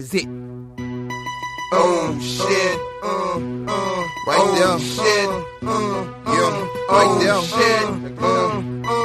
is it. Oh shit, uh, uh, right oh, there, shit, uh, yeah, right oh, there, shit, uh, uh.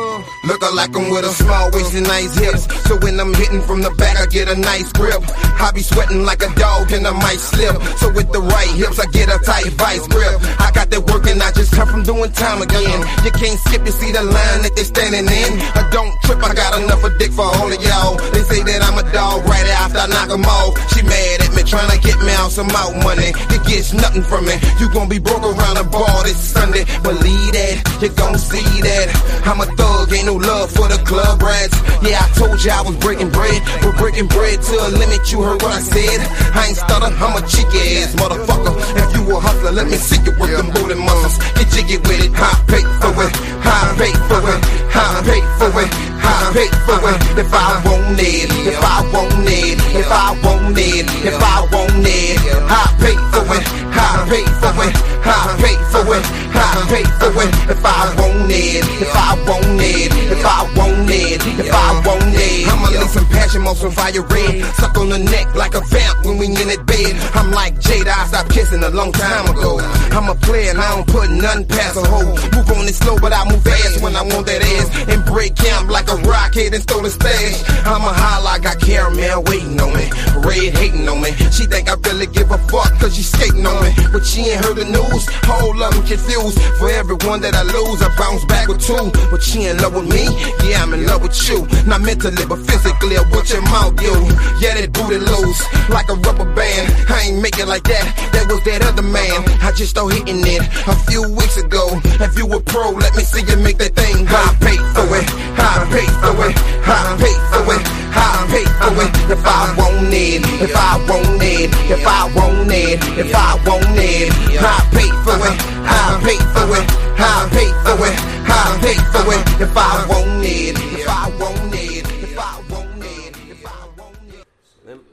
Looking like I'm with a small waist and nice hips. So when I'm hitting from the back, I get a nice grip. I be sweating like a dog and I might slip. So with the right hips, I get a tight vice grip. I got that work and I just come from doing time again. You can't skip to see the line that they standing in. I don't trip, I got enough of dick for all of y'all. They say that I'm a dog right after I knock 'em off. She mad at me, trying to get me out some out money. You gets nothing from me. You gon' be broke around the ball this Sunday. Believe that, you gon' see that. I'm a thug, ain't no love for the club rats. Yeah, I told you I was breaking bread, but breaking bread to a limit. You heard what I said. I ain't stutter, I'm a cheeky ass motherfucker. If you a hustler, let me see you work them booty muscles. Get jiggy with it, I pay for it, I pay for it, I pay for it. I pay for it if I want it, if I want it, if I want it, if I want it. I pay for it, I pay for it, I pay for it, I pay for it if I want it, if I want it, if I want it, if I want it. I'ma leave some passion, more some fire red, stuck on the neck like a vamp when we in that bed. I'm like Jada, I stopped kissing a long time ago. I'm a player and I don't put nothing past a hoe. Move on it slow, but I move fast when I want that ass and break camp like a rocket and stole the stash. I'm a holla, I got caramel waiting on me, red hating on me. She think I really give a fuck cause she skating on me, but she ain't heard the news. Whole of them confused. For everyone that I lose, I bounce back with two. But she in love with me, yeah, I'm in love with you. Not mentally, but physically, I watch your mouth, you. Yeah, that booty loose, like a rubber band. I ain't make it like that, that was that other man. I just started hitting it a few weeks ago. If you a pro, let me see you make that thing. I pay for it, I pay for it, I pay for it, I pay for it. If I want it, if I want it, if I want it, if I want it, I pay for it, I pay for it, I pay for it, I pay for it. If I want it, if I want it, if I want it, if I want it. Lem-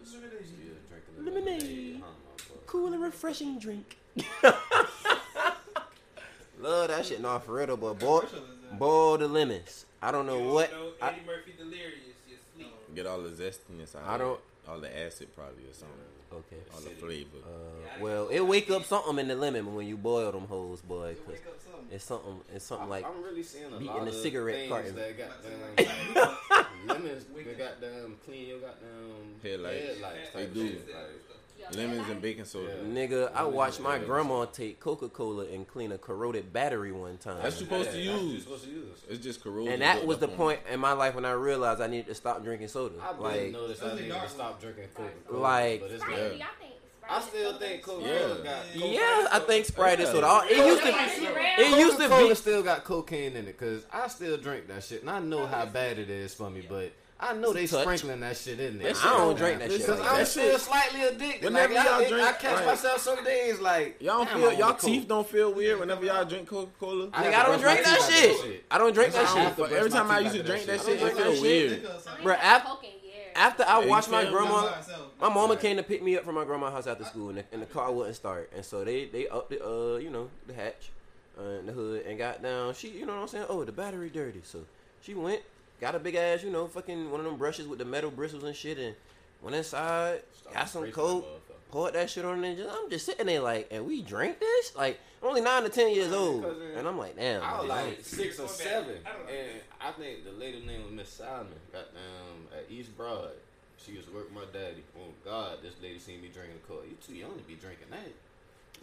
lemonade, cool and refreshing drink. Love that shit. Nah, for real though, but boil, boil the lemons. I don't know what. I, Eddie Murphy delirious. You sleep. Get all the zestiness out. I don't- it. All the acid probably or something. okay. All the flavor. Uh, well, it wake up something in the lemon when you boil them hoes, boy. 'cause it's something. It's something like I'm really seeing a beating lot a of cigarette things carton. that got them lemons. They got them clean your goddamn Headlights. headlights They type do. like, Lemons and baking soda. nigga. I watched my grandma take Coca Cola and clean a corroded battery one time. That's what you're supposed to yeah, that's use. supposed to use. It's just corroded. and that was the point in my life when I realized I needed to stop drinking soda. I've been Like, noticed I needed to stop drinking Coca Cola. Like- but it's Sprite, good. do y'all think Sprite I still think Coca Yeah. Cola got. yeah, I think Sprite is soda. It used to It used to Coca-Cola still got cocaine in it because I still drink that shit, and I know how bad it is for me, but. I know they Touch. sprinkling that shit in there. Shit I don't don't drink that shit. Because like I'm that. still slightly addicted. Whenever like, y'all I, drink, I catch right. myself some days like Y'all don't feel y'all teeth Coke. don't feel weird whenever y'all drink Coca Cola. I Nigga, have I don't drink that shit. I don't drink that shit. But every time I used to drink that shit. shit, I don't it drink feel weird. shit. I mean, Bruh, I af- Coke in years. After I Yeah, watched my grandma, my mama came to pick me up from my grandma's house after school, and the, and the car wouldn't start, and so they they upped the uh you know the hatch, uh, in the hood, and got down. She you know what I'm saying? Oh, the battery dirty, so she went, got a big ass you know fucking one of them brushes with the metal bristles and shit, and went inside, got some coke, poured that shit on, and just, I'm just sitting there like, and we drink this like I'm only nine to ten years old, Cousin, and I'm like, damn. I was man, like six or seven, I and I think the lady name was Miss Simon. Got down at East Broad. She used to work with my daddy. Oh God, this lady seen me drinking coke. You too young to be drinking that.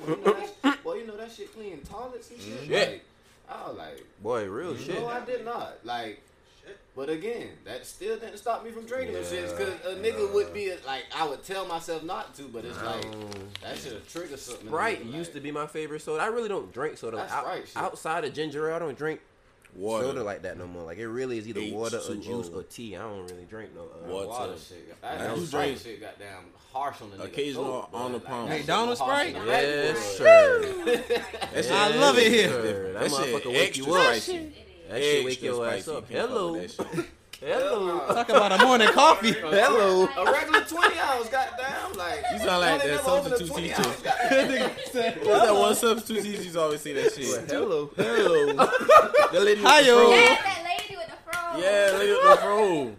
Boy, you know that, boy, you know that shit clean toilets and shit. Yeah. Like, I was like, boy, real shit. no, I did not. Like, but again, that still didn't stop me from drinking them shits. Cause a nigga would be like, I would tell myself not to, but it's like that should have triggered something. in Sprite nigga, used like- to be my favorite soda. I really don't drink soda. Like, That's out- Sprite shit. outside of ginger ale, I don't drink Water. soda like that no more. Like it really is either water or juice or tea. I don't really drink no. Uh, Water. Water shit. That, I do Sprite drink shit got damn harsh on the nigga occasional throat, boy. on the Like, palm. McDonald's Sprite? Yes, sir. That I love it here. Sir, That, That motherfucker wake you up. Spicy. That shit wake Extra your ass spicy. up. Hello, with that shit. hello. Talk about a morning coffee. Hello. A regular 20 hours, goddamn. Like, You sound like only that never opened substitute teacher. What's that one substitute teacher used to always say that shit? Hello. Hello. the lady with Hi-yo. the fro. Yeah, that lady with the fro. Yeah, lady with the fro.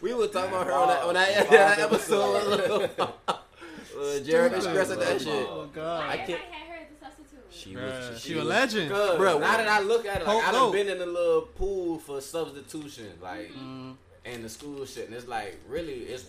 We were talking about her on that, on that, that episode. Uh, Jared expressed that shit. Oh God. I I can't- can't. had her as a substitute. She Bruh, was. she, a legend. Cause Bruh, now that I look at it, like I done Goat. been in the little pool for substitution, like Mm. and the school shit, and it's like really it's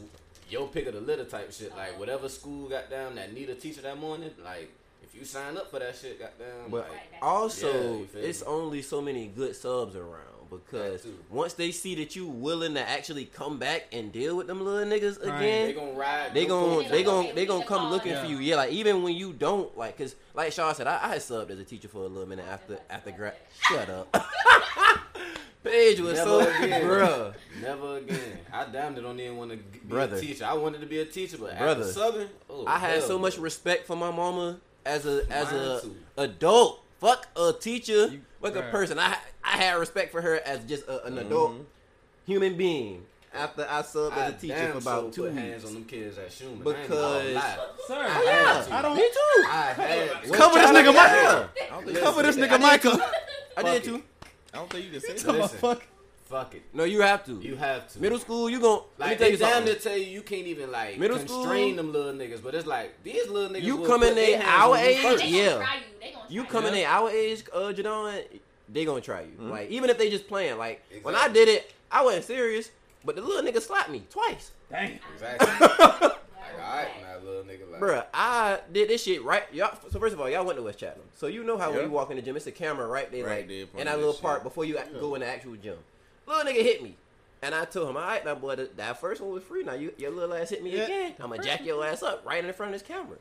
your pick of the litter type shit. Like whatever school got down that need a teacher that morning, like if you sign up for that shit, goddamn, But like, also, Yeah, it's only so many good subs around because once they see that you willing to actually come back and deal with them little niggas Right. again, they gonna ride. they your gon' coach they out. gon' they gonna come looking Yeah. for you. Yeah, like even when you don't like, cause like Shaw said, I, I subbed as a teacher for a little minute after after grad. Shut up. Paige was Never so again. bruh. Never again. I damn it don't even want to be Brother. a teacher. I wanted to be a teacher, but Brother. after Southern, oh, I had so no. much respect for my mama as a as Mine a too. adult. Fuck a teacher, fuck a person. I I had respect for her as just a, an adult human being. After I subbed I as a teacher for about two put weeks. hands on them kids at Shuman. I ain't gonna Because- lie. Sir, I yeah, had. I don't. Me too. I had. Cover this nigga Michael. Cover this I nigga did Michael. I did too. I don't think you can say Come that. on, Listen. fuck. Fuck it. No, you have to. You have to. Middle school, you gon' let me Like tell you down something. to tell you you can't even like Middle constrain school? them little niggas, but it's like these little niggas. You will come in they our age, yeah. you. They gonna You coming Yeah. in our age, uh, Jadon, they gonna try you. Mm-hmm. Like even if they just playing. Like when I did it, I wasn't serious, but the little nigga slapped me twice. Dang. Exactly. like, alright, now little nigga like. Bruh, I did this shit right. Y'all, so first of all, y'all went to West Chatham, so you know how when you walk in the gym, it's a camera right there, Right like there, in that little shit. part before you act- go in the actual gym. Little nigga hit me, and I told him, "All right, now boy, that, that first one was free. Now you your little ass hit me Yeah. again. I'm gonna jack your ass up right in front of this camera."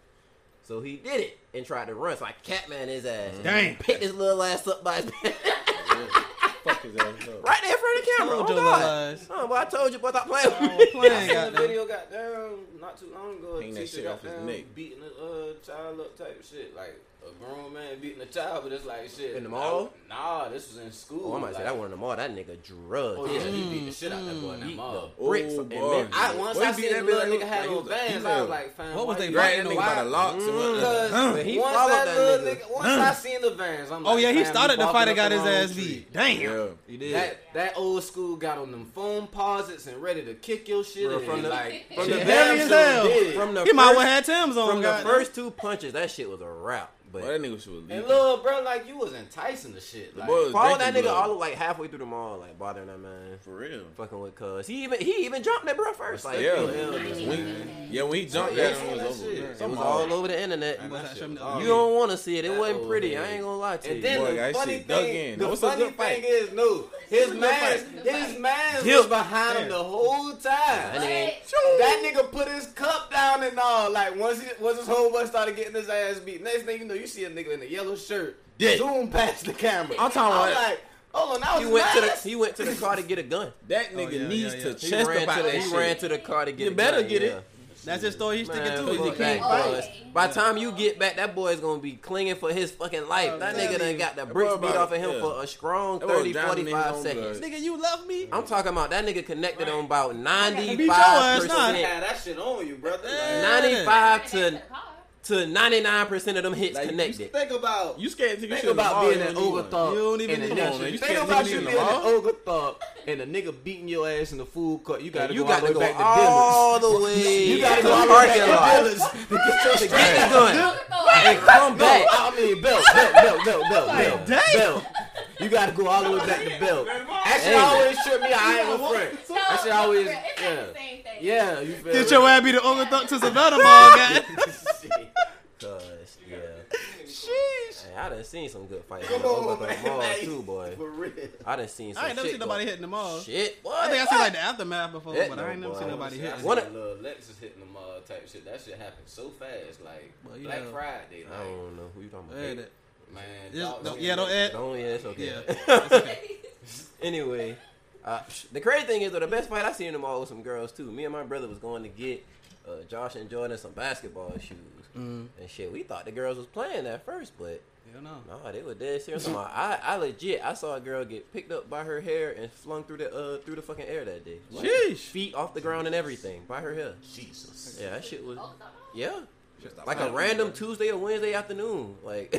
So he did it and tried to run. So I catman his ass. Dang. Picked his little ass up by his pants. Fuck his ass up. right there in front of the camera. Oh, your God. ass. Oh, boy, I told you, boy, stop playing with Oh, me. playing, I seen the video got down not too long ago. Hang that shit off his neck. Beating a uh, child up type shit. Like a grown man beating a child, but it's like shit. In the mall? I- nah, this was in school. Oh, I might like, say that one in the mall. That nigga drugged. Oh yeah, his he beat the mm, shit out that boy in that Beat mall. the oh, bricks Oh, and boy. men- I once Boy, I he beat seen that little bitch nigga had like he no bands, I was like, fam, What was why they you Right, fighting that beating nigga over? by the locks. Cause But he once followed that, that little nigga. nigga, once I seen the vans, I'm oh, like, Oh yeah, he started the fight and got his ass beat. Damn. Yeah. He did. That that old school got on them Foamposites and ready to kick your shit from the- like from the heavy damn as sure hell. did. from the He might well had Tim's on. from the first two punches, that shit was a wrap. Boy, But that nigga should And leave. little bro, like you was enticing the shit. The Like, boy was follow that nigga blood. all like halfway through the mall, like bothering that man, For real. fucking with cuz. He even he even jumped that bro first. Like, Yeah. it When, yeah, when he jumped Yeah, that, I it was seen over. that with. shit. was Somehow. all over the internet. Man, must that have shit shown was the- all- You don't want to see it. It wasn't old pretty. I ain't gonna lie to you. And you. then Boy, the that funny thing, the That funny good fight. thing is, no, his man, his man was behind him the whole time. That nigga ain't- That nigga put his cup down and all. Like once he, once his whole boy started getting his ass beat. Next thing you know, you see a nigga in a yellow shirt Yeah. zoom past the camera. I'm talking I'm about- like, hold on, that was He went to the he went to the car to get a gun. That nigga oh, yeah, needs yeah, to yeah. He chest ran about to the that he shit. ran to the car to get. You a better gun, get it. That's his story. He's sticking Man, to it. He that, can't Oh, fight. By the time you get back, that boy's gonna be clinging for his fucking life. Oh, that nigga done got the bricks beat off of him yeah. for a strong That boy 30, drowning in his 45 seconds. Nigga, you love me. I'm talking about that nigga connected on about 95 your percent, had that shit on you, brother. 95 to to 99 percent of them hits Like, you connected. Think about You scared to take Think shit about being an don't need one. Oglethorpe You don't even and a need nigga- one, man. You Think about to you be in being an mall? Oglethorpe and a nigga beating your ass in the food court. You gotta you go got all to the go way back to all the way You gotta go the all the way parking back to Dillard's to get your to get the gun and come No, back. I mean belt, belt, belt, belt, belt, belt, dang. belt. You gotta go all the way back to belt. That shit Hey. always trip me. I ain't a friend. front. That shit always, yeah, the same thing. yeah. You feel Get your ass beat the Oglethorpe to Savannah Mall, guy. Cause yeah, Sheesh. hey, I done seen some good fights Come in the on, Oglethorpe man. Mall too, boy. For real. I done seen some I ain't never shit seen nobody hitting the mall. Shit, what? I think I seen like the aftermath before, Yeah, but I no, ain't never seen nobody I hitting. seen What a a- little Lexus hitting the mall type shit. That shit happened so fast. Like Well, Black yeah. Friday. I don't know who you talking about. Hey, that- man. This- dogs no, in yeah, don't there. add. Don't yeah, it's okay. Yeah, it's okay. anyway, uh, the crazy thing is though, the best fight I seen in the mall with some girls too. Me and my brother was going to get uh, Josh and Jordan some basketball shoes Mm. and shit. We thought the girls was playing at first, but Hell no. no, they were dead serious. I'm I, I legit, I saw a girl get picked up by her hair and flung through the uh through the fucking air that day. Like, Sheesh. feet off the ground and everything by her hair. Jesus. Yeah, that shit was. Yeah, like a random Tuesday or Wednesday afternoon. Like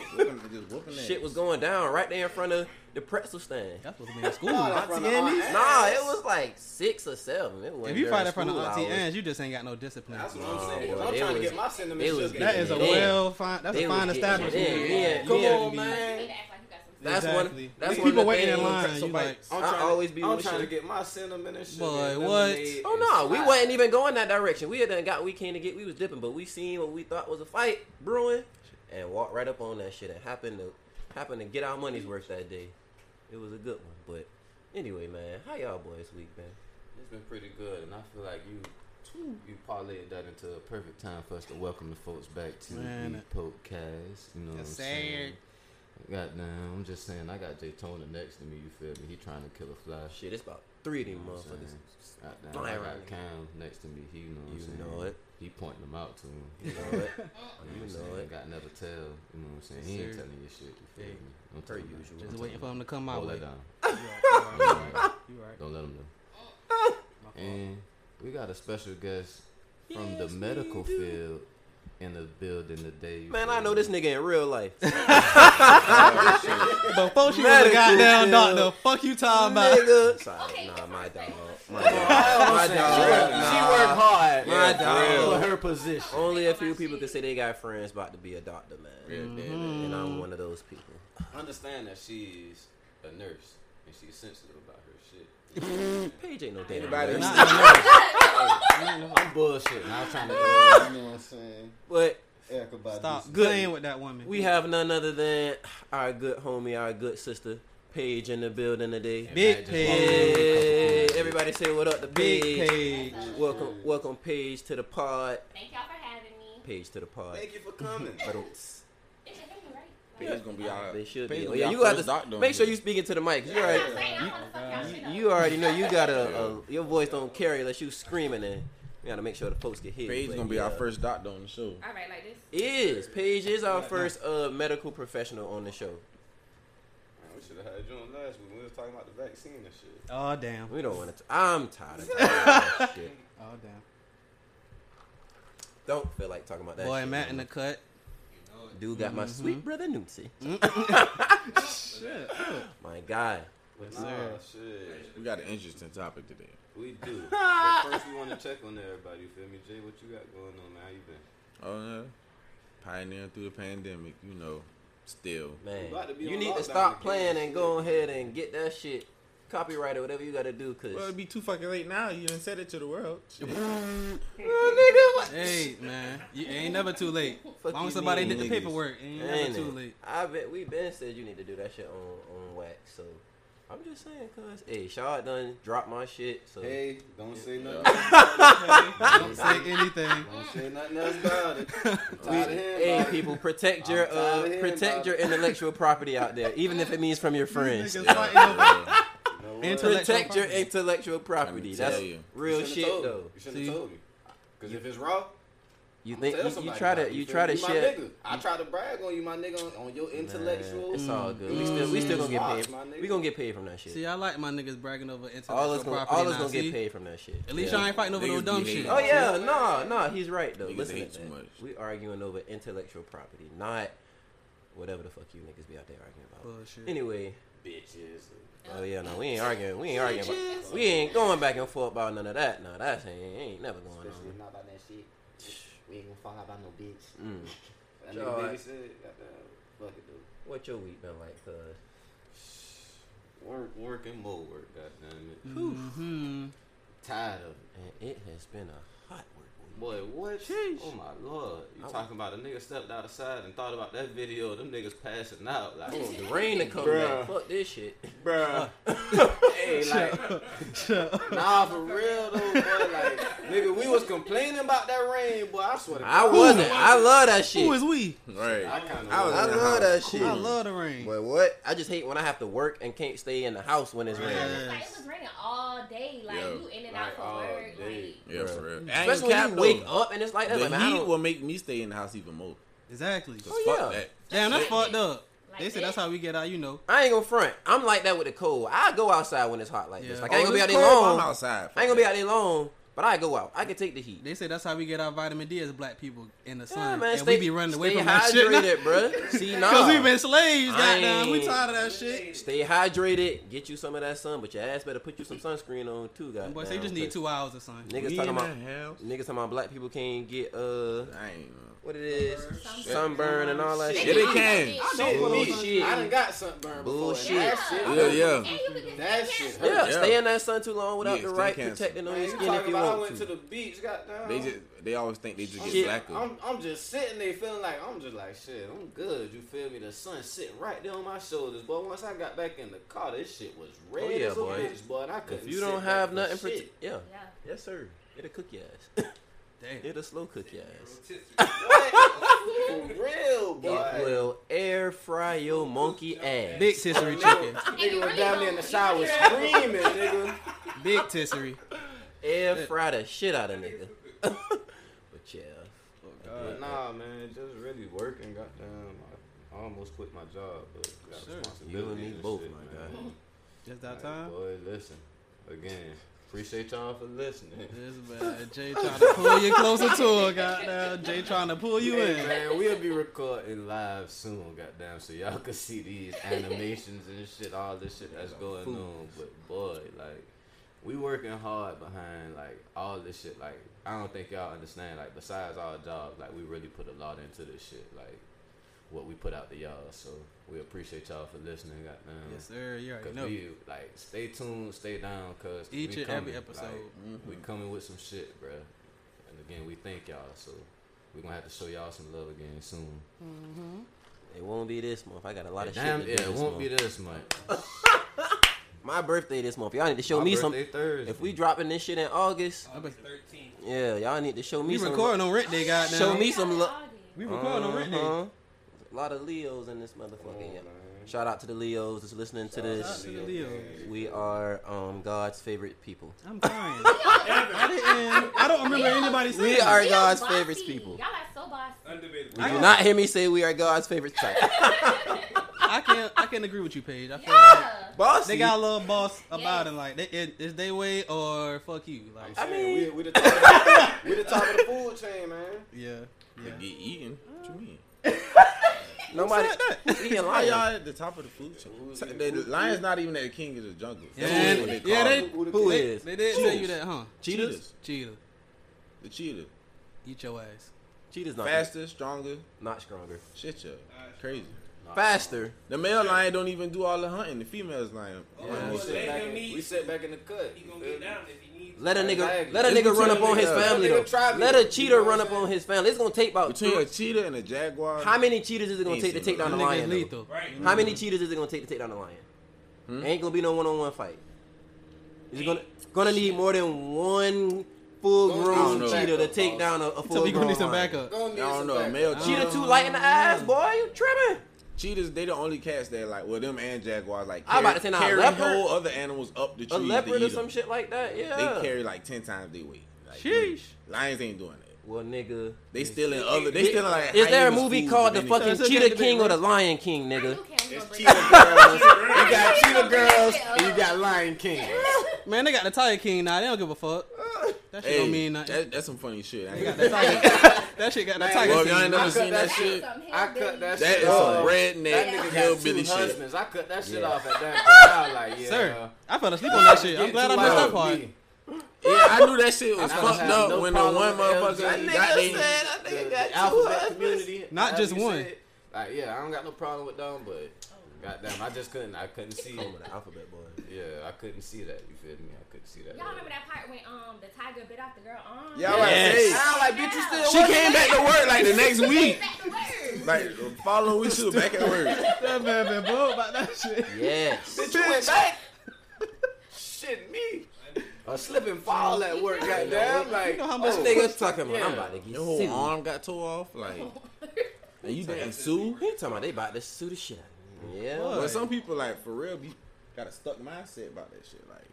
just shit was going down right there in front of the pretzel stand. That's supposed to be in school. Nah, Auntie Annie's? Nah, it was like six or seven. It wasn't If you during fight in front of school Auntie hours. Anne's, you just ain't got no discipline. That's what I'm saying. boy, I'm they trying to was- get my cinnamon they was sugar. That is a well fine. That's a fine establishment. it in. Yeah, Come on, man. That's Exactly. one. That's These one people of the waiting in line. so like, like, I'm I trying, always be I'm trying to get my cinnamon and sugar. Boy, and what? Oh no, we Sprite. wasn't even going that direction. We had done got we came to get we was dipping, but we seen what we thought was a fight brewing and walked right up on that shit and happened to happened to get our money's worth that day. It was a good one. But anyway, man, how y'all boys week, man? It's been pretty good, and I feel like you you parlayed that into a perfect time for us to welcome the folks back to Man, the podcast. You know what I'm saying? Sir. Goddamn, I'm just saying, I got Daytona next to me. You feel me? He trying to kill a fly. Shit, it's about three of You them know motherfuckers. saying? Goddamn, I around. got Cam next to me. He know what I'm You saying? know it. He pointing them out to him. You know it. You know what I'm know saying? it. Got never tell. You know what I'm saying? He ain't telling you shit. You feel Hey, me? Don't per tell him that. usual. Don't Just waiting for him to come out. Hold way. that down. You right. You right. Don't let him know. And we got a special guest from the Yes, we medical do. field in the building today. you Man, I know this nigga in real life. Before she was a goddamn field. doctor, fuck you talking about. nigga. Sorry, Okay, nah, my dog. My dog. My dog. She worked hard. My yeah, dog. for her position. Only a few people can say they got friends about to be a doctor, man. Mm-hmm. Yeah, And I'm one of those people. Understand that she's a nurse and she's sensitive about her shit. Paige ain't no damn Anybody- nurse. Not no I'm bullshitting. I was trying to, uh, you know what I'm saying? But Eric about Stop Good. playing with that woman. we have none other than our good homie, our good sister, Paige in the building today. Big Hey, Paige. everybody say what up to Big Paige. page. Welcome, welcome Paige to the pod. Thank y'all for having me. Paige to the pod. Thank you for coming. But It's your baby, right? Paige gonna be our. they should Paige be. gonna Oh, yeah, you got to doctor make sure here. you speaking to the mic. You I'm already, just saying, I'm gonna fuck y'all shit up. you already know you got a, a your voice don't carry unless you screaming and We gotta make sure the folks get hit. Paige But, gonna be our first doctor on the show. All right, like this. Is Paige is our first uh, medical professional on the show. We should have had you on last week when we was talking about the vaccine and shit. Oh damn. We don't want to. I'm tired of talking about that shit. Oh damn. Don't feel like talking about that. Boy, shit, Matt in the cut. Dude got my mm-hmm. sweet brother Newsy. Shit. Mm-hmm. My guy. But Yes, nah, shit. We got an interesting topic today. We do. but first, we want to check on everybody. You feel me, Jay? What you got going on, man? How you been? Oh yeah, pioneering through the pandemic. You know, still. Man, about to be you need to stop playing and go ahead and get that shit copyrighted, whatever you gotta do. Cause Well, it'd be too fucking late now. You done said it to the world. Shit. Hey man, you ain't never too late. Fuck long as somebody mean, did the niggas. paperwork, ain't never Ain't too late. I bet we been said you need to do that shit on on wax. So I'm just saying, cause hey, Shaw done dropped my shit. So Hey, don't say nothing. Don't say anything. Don't say nothing else about it. We, tired hey, about people, protect your uh, of protect about your intellectual property out there, even if it means from your friends. Niggas fighting over- You know what? Intellectual Protect your intellectual property. That's you. real You shit though. You shouldn't have told me. Because if it's raw, You think you, you try to it, you try to You my nigga. I try to brag on you, my nigga, on, on your intellectual. It's all good. We Mm. still we still gonna get Slots, paid. my nigga. We gonna get paid from that shit. See, I like my niggas bragging over intellectual all us gonna property. all us gonna see? get paid from that shit. At least Yeah. y'all ain't fighting over no dumb shit. Oh yeah, no, no, he's right though. Niggas Listen, hate too much. we arguing over intellectual property, not whatever the fuck you niggas be out there arguing about. Bullshit. Anyway, Bitches. Oh yeah, no, we ain't arguing. We ain't arguing. About, we ain't going back and forth about none of that. No, that's ain't, ain't never going Especially on. not about that shit. We ain't gonna fall out about no bitch. Mm. That Sure. nigga baby said, fuck it, dude. What your week been like, cuz? Work, work, and more work, goddamn it. Mm-hmm. Tired of it. And it has been a hot work week. Boy, what? Sheesh. Oh my lord. You I- talking about a nigga stepped outside and thought about that video of them niggas passing out. Like, I want the rain to come Bruh. back. Fuck this shit. bruh. hey, like, nah, for real though, boy. Like, nigga, we was complaining about that rain, boy. I swear to I God. wasn't. I love that shit. Who is we? Right. I kind of I was I love house. that shit. I love the rain. But what? I just hate when I have to work and can't stay in the house when it's raining. Yes. Like, it was raining all day. Like, Yo. you in and Like, out for work. day. Like, Yeah, for real. I ain't Especially when you wake up and it's like that. The Like, heat will make me stay in the house even more. Exactly. 'Cause Oh, fuck yeah. that. Damn, that's Like fucked up. Like They said that's how we get out, you know. I ain't gonna front. I'm like that with the cold. I go outside when it's hot like this. Like I ain't Oh, gonna be out it's there long. I'm outside. I ain't gonna be out there long. But I go out. I can take the heat. They say that's how we get our vitamin D as black people in the Yeah, sun. man. and stay, we be running away from that shit. hydrated, bruh. See, nah. Because we been slaves, I goddamn. We tired of that shit. Stay hydrated. Get you some of that sun, but your ass better put you some sunscreen on too, guys. Boy, they just need two hours of sun. Niggas We talking about the house. niggas talking about black people can't get uh I ain't know. What it is Sunburn. sunburn and all that They shit. Yeah, they can. it. Shit, Bullshit. I done got sunburn before. Bullshit. And that shit. Yeah, yeah. And you That shit. hurt. Yeah, Yeah. stay in that sun too long without Yeah, the right cancer. protecting on your skin if you about I want went to. to the beach, goddamn. They just they always think they just get Shit. blacker. I'm, I'm just sitting there feeling like I'm just like shit. I'm good. You feel me? The sun sitting right there on my shoulders. But once I got back in the car, this shit was oh, red Oh, yeah, as a boy. bitch, boy. And I couldn't. If you don't back have nothing for shit. yeah, Yeah. yes sir, it'll cook your ass. Damn. It'll slow cook your ass. For real, boy. It will air fry your monkey ass. Big tissery chicken. Nigga was down there in the shower screaming, nigga. Big tissery. Air fry the shit out of nigga. but yeah, oh, But nah, uh, man, just really working. Goddamn, I, I almost quit my job, but got Sure. responsibilities You and me and both, shit, my man. guy. Just that Like, time. Boy, listen. Again, appreciate y'all for listening. This man, Jay trying to pull you closer to her, goddamn. Jay trying to pull you Hey, in. man, we'll be recording live soon, goddamn, so y'all can see these animations and shit, all this shit that's going on. But boy, like, we working hard behind like all this shit. Like, I don't think y'all understand. Like, besides our job, like, we really put a lot into this shit. Like, what we put out to y'all. So we appreciate y'all for listening, goddamn. Yes, sir. You already Cause know. we like stay tuned, stay down, cause Each we and every coming, episode. like, we mm-hmm. coming with some shit, bro. And again, we thank y'all. So we gonna have to show y'all some love again soon. Mm-hmm. it won't be this month. I got a lot of Damn, shit. yeah, To do it won't be this month. My birthday this month. Y'all need to show My me some. Thursday. If we dropping this shit in August, August 13th. yeah, y'all need to show me some. We some. recording on Rent Day, goddamn. Show me some love. We recording on Rent Day. Uh-huh. A lot of Leos in this motherfucker. yeah. Shout out to the Leos that's listening to Shout out this. to the Leos. We are um, God's favorite people. I'm crying. I didn't. I don't remember anybody saying. We that. are Y'all God's bossy. favorite people. Y'all are so bossy. Undebatable. You do not hear me say we are God's favorite type. I can't. I can't agree with you, Paige. I feel like Yeah. Bossy. they got a little boss about Yes. it. Like, they, it, it's they way or fuck you. Like, I'm I mean- we, we the top, we the top of the food chain, man. yeah, yeah. They get eaten. What you mean? Nobody Who eating Why lion. y'all at the top of the food chain? So, The lion's not even at the king of the jungle. That's Yeah, what they yeah, they- it. Who the Who is? They did tell you that, huh? Cheetahs? Cheetahs. Cheetah, The cheetah. eat your ass. Cheetah's not Faster, stronger. Not stronger. Shit, yo. Crazy. Faster. The male lion don't even do all the hunting. The female's lion. Yeah. We sit back in- we sit back in the cut. He gonna get down if he needs. Let a nigga, Exactly. let a nigga run up on his family Let a though. nigga try me. Let a You cheetah run up on his family. It's gonna take about Between three- a cheetah and a jaguar. how many cheetahs is it gonna take to take down the lion? though? How many cheetahs is it gonna take to take down the lion? Ain't gonna be no one on one fight. Is it gonna gonna need more than one full grown know. cheetah to take down a, a full So we gonna grown need some lion? backup. Need I don't some know. backup. Male Cheetah cheetah. too light in the ass, boy. You tripping? Cheetahs, they the only cats that like, well, them and jaguars like I'm about carry, to say now, carry leopard- whole other animals up the tree. A leopard or some 'em. shit like that? Yeah. They carry like ten times their weight. Like, Sheesh. Lions ain't doing that. Well, nigga. They still in other. They stealing like. Is there a movie called The anything. fucking So it's a Cheetah King or. The Lion King, nigga? It's cheetah girls. you got cheetah girls and you got lion king. Man, they got the Tiger King now. They don't give a fuck. That shit Hey, don't mean nothing. that, that's some funny shit. I They got ain't- the Tiger. that shit got the Man, Tiger well, King. y'all ain't never seen cut that that shit. I cut that, That shit is off. some redneck nigga got hillbilly shit. I cut that shit off at that point. I was like, yeah. Sir, I fell asleep on that shit. I'm glad I missed that part. Yeah, I knew that shit was I don't fucked up no when the one motherfucker LG. got That said- that The, nigga the got two alphabet community. Not just one. say it. Like, yeah, I don't got no problem with them, but goddamn, I just couldn't. I couldn't see. Home of the alphabet boy. Yeah, I couldn't see that. You feel me? I couldn't see that. Y'all remember that part when um the tiger bit off the girl arm? Yeah, I was Yes. hey, I was like, bitch, you still She came back to work like the next week. Back to work. Like the following week, she was back at work. That man been bold about that shit. Yes. Bitch, you went back. Shit, me. A slip and fall at work, goddamn. Like, You know how This much oh, nigga talking about, Yeah. I'm about to get Your whole sued. arm got tore off. Like, and you didn't sue. He talking about they about to sue the shit out of me. Yeah. What? But some people like for real be got a stuck mindset about that shit. Like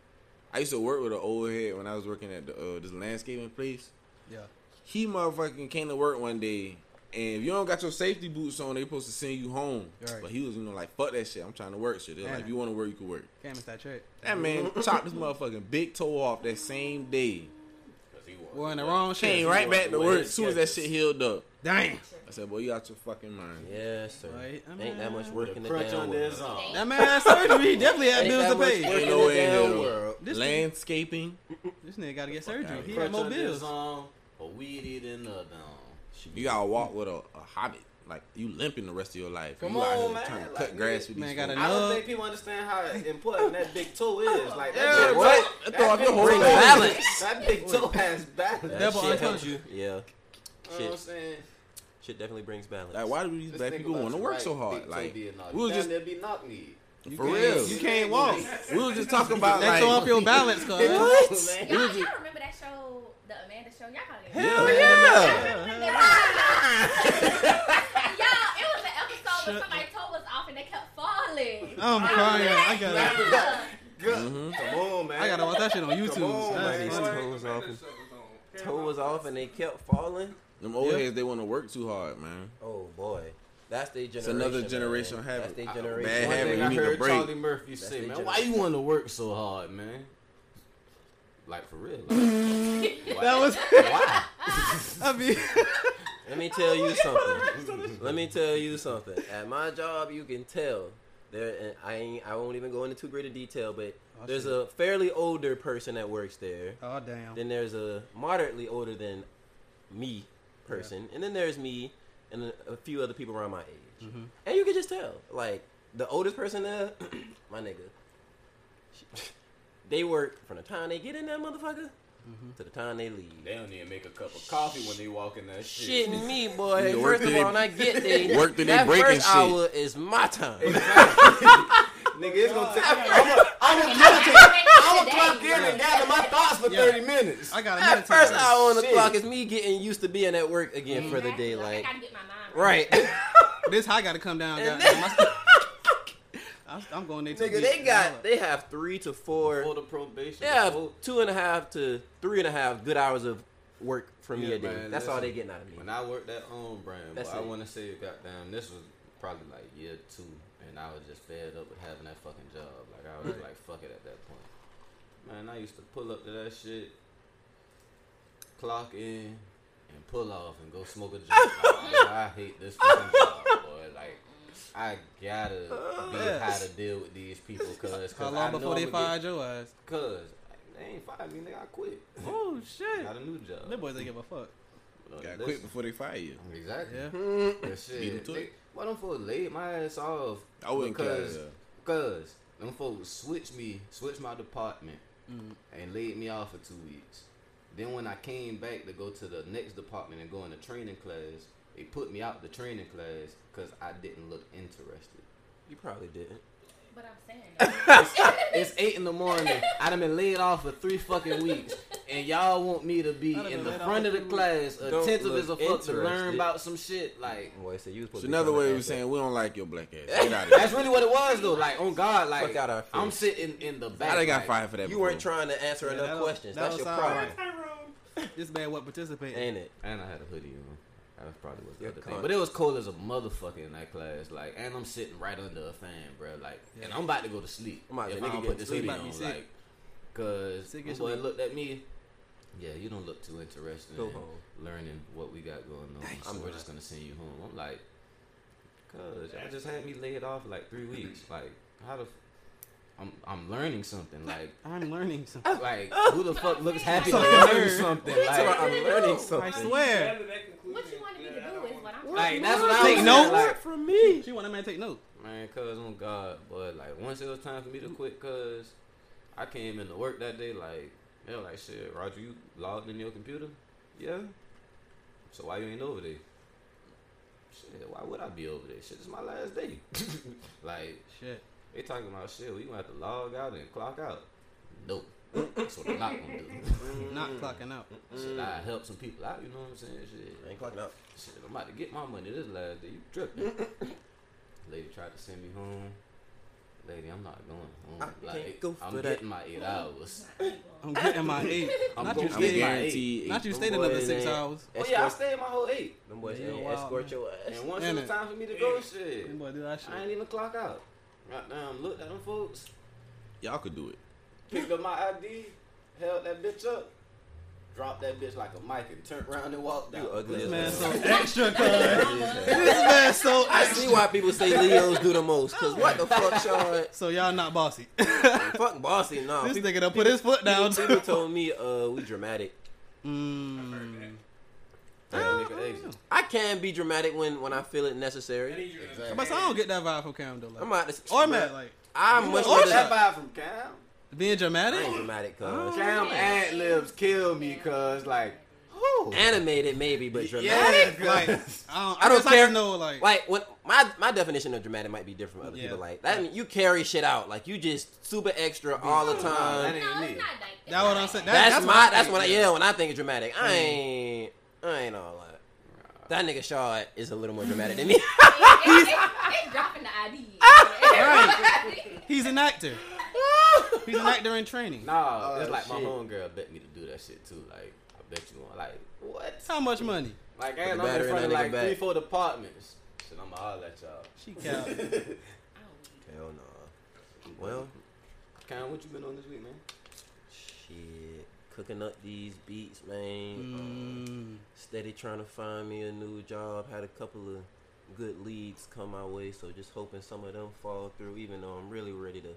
I used to work with an old head when I was working at the, uh, this landscaping place. Yeah. He motherfucking came to work one day, and if you don't got your safety boots on, they supposed to send you home. Right. But he was you know like fuck that shit. I'm trying to work shit. They're like if you want to work, you can work. Can't miss that trick. That man chopped his motherfucking big toe off that same day. Cause he was wearing the wrong shit. Came right back to Wait, work as soon as that shit healed up. Damn. I said, boy, you out your fucking mind. Yes, sir. Right, I Ain't that much work in the Crunch damn under his world. arm. That man had surgery. He definitely had bills to pay. Ain't in no way in damn hell. world. This Landscaping. this nigga got to get surgery. He Crunch had more under bills. arm, a weedy than the um, other arm. You gotta walk with a, a hobbit. Like you limping the rest of your life. Come you out on, here man. trying to Like, cut grass with man these got folks. a I don't think people understand how important that big toe is. Like that Yeah, big what? toe- That that big whole toe- Balance. That big toe has balance. That Double shit helps you. Yeah. You know what I'm saying? Shit definitely brings balance. Like why do these Just black people want to work right so hard? big Like we You was just there be knock kneed. for real. You can't walk. We was just talking about They like throw off your balance, cuz. Y'all, y'all remember that show, the Amanda show? Y'all probably Hell remember. yeah. Y'all, it was an episode where somebody's toe was off and they kept falling. I'm crying. I gotta, Yeah. Mhm. Come on, man. I gotta watch that shit on YouTube. Come on, That's man. Funny. Toe was off. and- Toe was off and they kept falling. Them old Yeah. heads they want to work too hard, man. Oh boy, that's their It's generation. another man. generational habit. That's their generation. bad One habit. You I need a heard break. Charlie Murphy That's say, their man, why you want to work so hard, man? Like for real? Like. That was. why? I mean, Let me tell you something. Let me tell you something. At my job, you can tell there. I ain't, I won't even go into too great a detail, but Oh, there's shit. a fairly older person that works there. oh damn. Then there's a moderately older than me person, and then there's me and a, a few other people around my age. Mhm. And you can just tell, like the oldest person there, my nigga. she- they work from the time they get in that motherfucker Mhm. to the time they leave. They don't even make a cup of coffee when they walk in that shit. Shitting me, boy. You work First of till they- all, when I get there, work till that breaking first shit. hour is my time. Nigga, it's gonna take. I'm gonna I'm gonna clock in and gather my thoughts for Yeah. 30 minutes. I got a That first hour on the Shit. clock is me getting used to being at work again for the day, Like, like I gotta get my mind right. right. This high got to come down. And goddamn. I'm, I'm going there. Nigga, they got they have three to four. Before the probation. They have before- two and a half to three and a half good hours of work from me a day. man, That's all listen, they getting out of me. When I worked at Home Brand, That's but I want to say, goddamn, this was probably like year two, and I was just fed up with having that fucking job. Like I was like, fuck it at that point. Man, I used to pull up to that shit, clock in, and pull off and go smoke a joint. Like, man, I hate this fucking job, boy. Like. I gotta be Yes. how to deal with these people, cause, cause How I long know before they I'ma get- fired your ass? Cause they ain't fired me, nigga. I quit. Oh shit. Got a new job. Them boys don't give a fuck. Got listen. quit before they fire you. Exactly. Yeah. That Beat 'em shit. to They, it. why them folks laid my ass off? I wouldn't care. because, yeah. Cause them folks switched me, switched my department, Mm. and laid me off for two weeks. Then when I came back to go to the next department and go into training class, they put me out the training class because I didn't look interested. You probably didn't. But I'm saying that. It's eight in the morning. I done been laid off for three fucking weeks, and y'all want me to be in the front of the class, attentive as a fuck to learn about some shit. Like Boy, so you was supposed to be another way to of saying up. we don't like your black ass. Get out of that's really what it was though. Like on God, like Fuck out I'm sitting in the back. How they got like, fired for that? You before? weren't trying to answer Yeah, enough that don't- questions. that That's your problem, right. This man what participate. ain't it? And I had a hoodie on. That probably was the You're other thing. But it was cold as a motherfucker in that class. Like, and I'm sitting right under a fan, bro. Like, and I'm about to go to sleep. I'm about to- if I nigga don't put this sleep. hoodie About to be on, sick. like, cause Sick my boy looked at me. Yeah, you don't look too interested Go in home. learning what we got going on. Nice. So we're just gonna send you home. I'm like, cause y'all just had me laid off for like three weeks. Like, how the? F- I'm I'm learning something. Like, I'm learning something. like who the fuck looks happy to So learn weird. something? Like, I'm learning something. I swear. What you wanted me to do is what I'm like that's what I was Take saying, notes? Like, from me. She want that man to take note. Man, cuz on God, but like once it was time for me to quit, cuz I came into work that day, like they were like, "Shit, Roger, you logged in your computer? Yeah. So why you ain't over there? Shit, why would I be over there? Shit, it's my last day. like Shit. they talking about shit. We gonna have to log out and clock out. Nope. That's what I'm not gonna do. Not clocking out. Shit, I help some people out. You know what I'm saying? Shit. I ain't clocking up. Shit, I'm about to get my money this last day. You tripping? Lady tried to send me home. Lady, I'm not going home. I like, can't go I'm for getting my eight hours. I'm getting my eight. I'm Not going you to stayed. my eight. Not you eight. stayed another six hours. Oh yeah, I stayed my whole eight. Them boys Yeah, ain't wow, escort man. your ass. And once Damn it was time for me to go, shit, Them boy do that shit. I ain't even clock out. Goddamn, looked at them folks, Y'all could do it. Picked up my ID, held that bitch up. dropped that bitch like a mic and turned around and walked You out. ugly This man so extra, cuz. This This man so I extra. see why people say Leos do the most. Cause what the fuck, Sean? So y'all not bossy. Fuck bossy, nah. this People, nigga done put his foot down. people told me uh we dramatic. Mm. Damn, nigga, I can be dramatic when when I feel it necessary. Exactly. But I don't get that vibe from Cam though. Like, I'm out to or Matt, like I'm much Or rather. that vibe from Cam. Being I dramatic. ain't dramatic, cuz. Cam oh, ad libs kill me, cause like, who? Animated maybe, but Yeah, dramatic. Like, I don't, I don't care. just know, like, Like when my my definition of dramatic might be different from other Yeah. people. Like that, you carry shit out. Like you just super extra all the That time. ain't No, me. it's not like it's That what I'm saying. that. That- That's, that's my. what I That's think, when I yeah. yeah. When I think of dramatic, I mm. ain't. I ain't all that. That nigga Shaw is a little more dramatic than me. It's, it's, it's dropping the ID. Right. he's an actor. He's an actor in training. Nah, Oh, it's like my homegirl bet me to do that shit too. Like, I bet you won't. Like, what? How much money? Like, the I'm battery in front in of that like nigga three, four departments. Shit, I'ma holler at y'all. She count. Hell no. Well, Cam, what you been on this week, man? shit. Cooking up these beats, man. Um, Mm. steady trying to find me a new job. Had a couple of good leads come my way, so just hoping some of them fall through. Even though I'm really ready to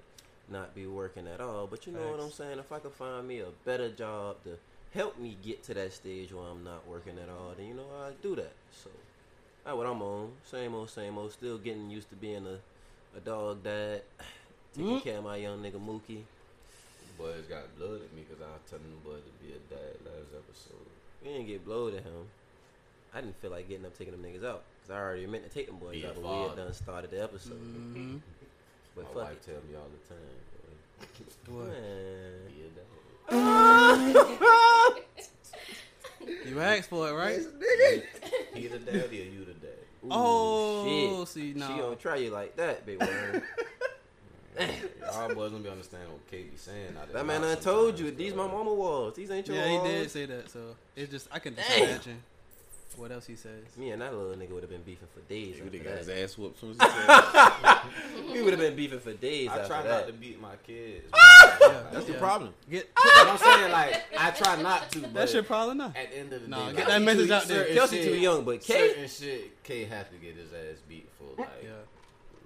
not be working at all, but you know what I'm saying. If I could find me a better job to help me get to that stage where I'm not working at all, then you know I do that. So that's what I'm on. Same old, same old. Still getting used to being a a dog dad, taking Mm. care of my young nigga Mookie. Boys got blood at me because I was telling them boys to be a dad last episode. We didn't get blowed at him. I didn't feel like getting up taking them niggas out because I already meant to take them boys Be out, but we had done started the episode. Mhm. But My fuck wife it. tell me all the time, boy, What? Man. a dad. You asked for it, right? He the daddy or you the dad? Ooh, Oh, shit. see, She no. don't try you like that, big worm. Y'all boys don't be understanding what K be saying. out there. that man Not done told you sometimes, these bro. my mama walls. These ain't your walls. Yeah, he did say that. So it's just I can just Damn. imagine what else he says. Me and that little nigga would have been beefing for days. Nigga, After they got his ass whooped. Soon as he said that. We would have been beefing for days I after try that. not to beat my kids. Yeah, That's the yeah. problem. Get but I'm saying like I try not to. But that's your problem now. At the end of the Nah, day, get like, that message out there. Kelsey shit- too young, but K. Certain shit, K have to get his ass beat for like, Yeah,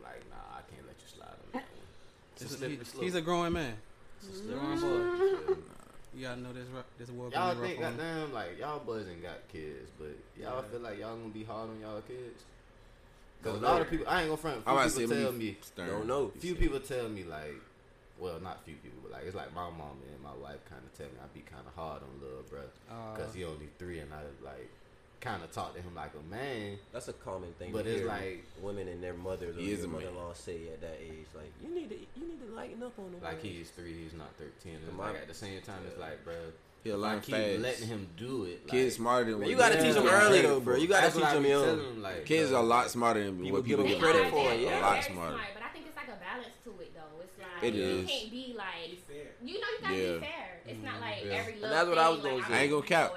like nah, I can't let you slide on that one. He's a- slippery he- slope. he's a growing man. It's a growing slippery boy. Slope. You gotta know this. ru- This world Y'all gonna be think rough goddamn like y'all boys ain't got kids, but y'all Yeah. feel like y'all gonna be hard on y'all kids. Cause Don't a lot know. of people, I ain't gonna front. I'm about Few to people tell me me, stern. Don't know. few people tell me like, well, not few people, but like it's like my mom and my wife kind of tell me I be kind of hard on little bro, Uh, cause he only three, and I like kind of talk to him like a man. That's a common thing. But to it's hear like- women and their mothers or He is their a mother-in-law say at that age, like you need to you need to lighten up on him. Like he's three, he's not thirteen. And My- like at the same time, it's like, bro, He'll if I learn keep fast. letting him do it. Like, Kids smarter than Man, you gotta teach them early though, bro. You gotta That's teach what I them young. like, Kids bro, are a lot smarter than People what give people them give credit credit for for. it, yeah. A lot smarter. smart, but I think it's like a balance to it though. It's like It you is. can't be like fair. you know you gotta Yeah. be fair. It's not mm-hmm. like Yeah. every And little that's what I was gonna like, say. I ain't gonna beat cap.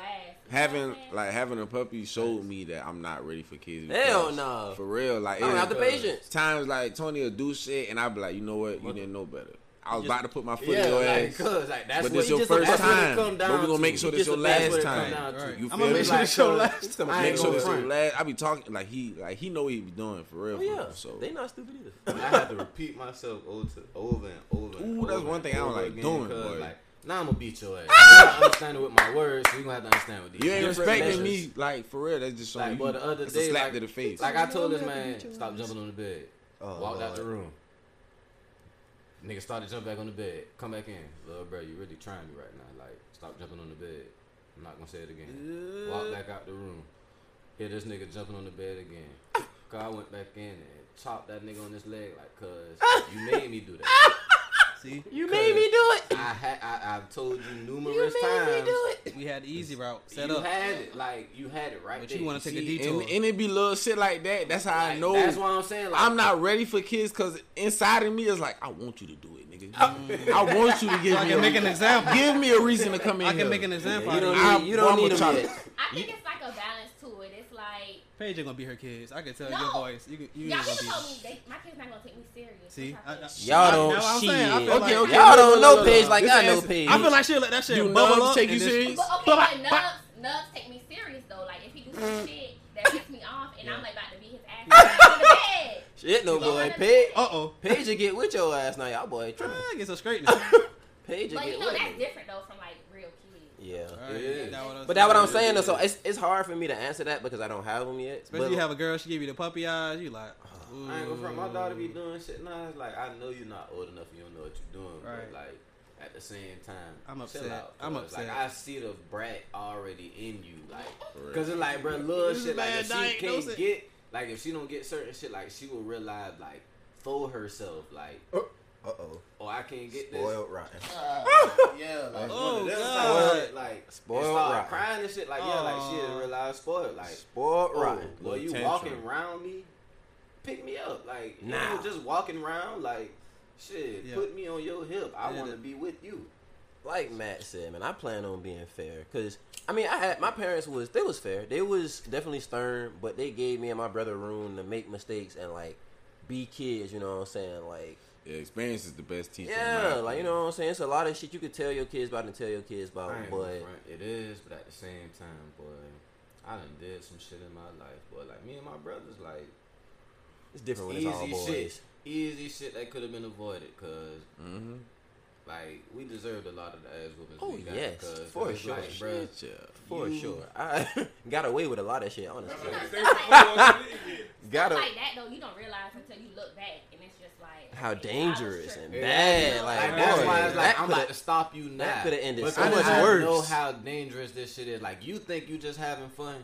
Your ass. You know what Having like having a puppy showed me that I'm not ready for kids. Hell because no. For real, like I don't have the patience. times like Tony will do shit and I'll be like, you know what, you didn't know better. I was just- about to put my foot yeah, in your like, ass. cause like that's But what this your just- first that's what it time. come But we down gonna make sure this Just your last what it come time. Right. You I'm feel gonna me? make sure this your Like, last time. I ain't Make sure gonna this your last. I be talking like he like he know what he be doing for real. Oh for yeah, real, so they not stupid either. I had to repeat myself over, to, over and over. and Ooh, that's one thing I don't like again, doing, 'cause, boy. Like, now I'm gonna beat your ass. You not understanding with my words, so you gonna have to understand with these. you ain't respecting me like for real. That's just showing Like, you. but the other it's day, slap like- to the face. Like I told this man, stop jumping on the bed. Oh, Walked out the room. Nigga started jumping back on the bed. Come back in, little bro. You really trying me right now? Like, stop jumping on the bed. I'm not gonna say it again. Walk back out the room. Hear this nigga jumping on the bed again. Cause I went back in and chopped that nigga on his leg like, cause you made me do that. See, You made me do it. I had I, I've told you You numerous made me times. do it. we had the easy route set you up. had it, like you had it right But there. you wanna take a see? detour. and, and it be little shit like that. That's how I know. That's why I'm saying. Like, I'm not ready for kids because inside of me is like, I want you to do it, nigga. Mm. I want you to give So I me can a, make an example. Give me a reason to come in I can here. make an example. you out of don't you. I- need, you don't I'ma need them try to- I think it's like a balance to it. It's like Paige ain't gonna be her kids. I can tell No. your voice. You can, you Y'all ain't gonna be. told me they, my kids not gonna take me serious. See, I, I, y'all don't. Know what I'm shit. saying. Okay, like, okay. Y'all look, don't look, know look, Paige like This I know Paige. I feel like she'll let that shit Do bubble Nubs up. take you serious? But okay, But- but but- Nubs, Nubs take me serious though. Like if he do some shit that pisses me off, and I'm like about to be his ass in the bed. Shit, no boy. understand? Paige, Uh oh. Paige will get with your ass now, y'all boy. Tripping. I get some straightness. Paige will But get you know with that's me. different though from like real kids. Yeah. Alright, is. that what I'm But that's what I'm saying. saying. Though, so it's it's hard for me to answer that because I don't have them yet. Especially but, you have a girl, she give you the puppy eyes. You like, I ain't gonna front. My daughter be doing shit now. It's like I know you're not old enough. You don't know what you're doing. Right. But like at the same time, I'm chill upset. out, I'm upset. Like I see the brat already in you. Like, cause it's like, bro, little This shit. Like if she diagnosis. can't get, like if she don't get certain shit, like she will realize, like for herself, like, uh oh, oh, I can't get this. spoiled rotten. yeah, like, Oh, oh one of them God. type shit, like Spoiled and rotten. crying and shit. Like, yeah, like she didn't realize spoiled. Like, Spoiled oh, rotten. boy, Little you tantrum. walking around me, pick me up. Like, you Nah. know, just walking around, like, shit, Yeah. put me on your hip. I Yeah, want to be with you. like Matt said, man, I plan on being fair. Cause I mean, I had my parents was they was fair. They was definitely stern, but they gave me and my brother room to make mistakes and like be kids. You know what I'm saying? Like Yeah, experience is the best teacher. yeah, like you know what I'm saying. It's a lot of shit you could tell your kids about and tell your kids about, I but front. it is, but at the same time, boy, I done did some shit in my life, boy. Like me and my brothers, like it's different when it's all easy boys. shit, easy shit that could have been avoided, cause. Mhm. Like we deserved a lot of the ass whoopings Oh, we got. yes, 'cause for it sure. Like, bruh, Shit, yeah. For You- sure, I got away with a lot of shit. Honestly, You know, They stuff were like, got a like that though, you don't realize until you look back, and it's just like how okay, I was dangerous tripping. and Yeah. bad. Like, Like that's boy, why it's like that I'm coulda- about to stop you now. coulda ended Because so much I worse. know how dangerous this shit is. Like you think you just having fun,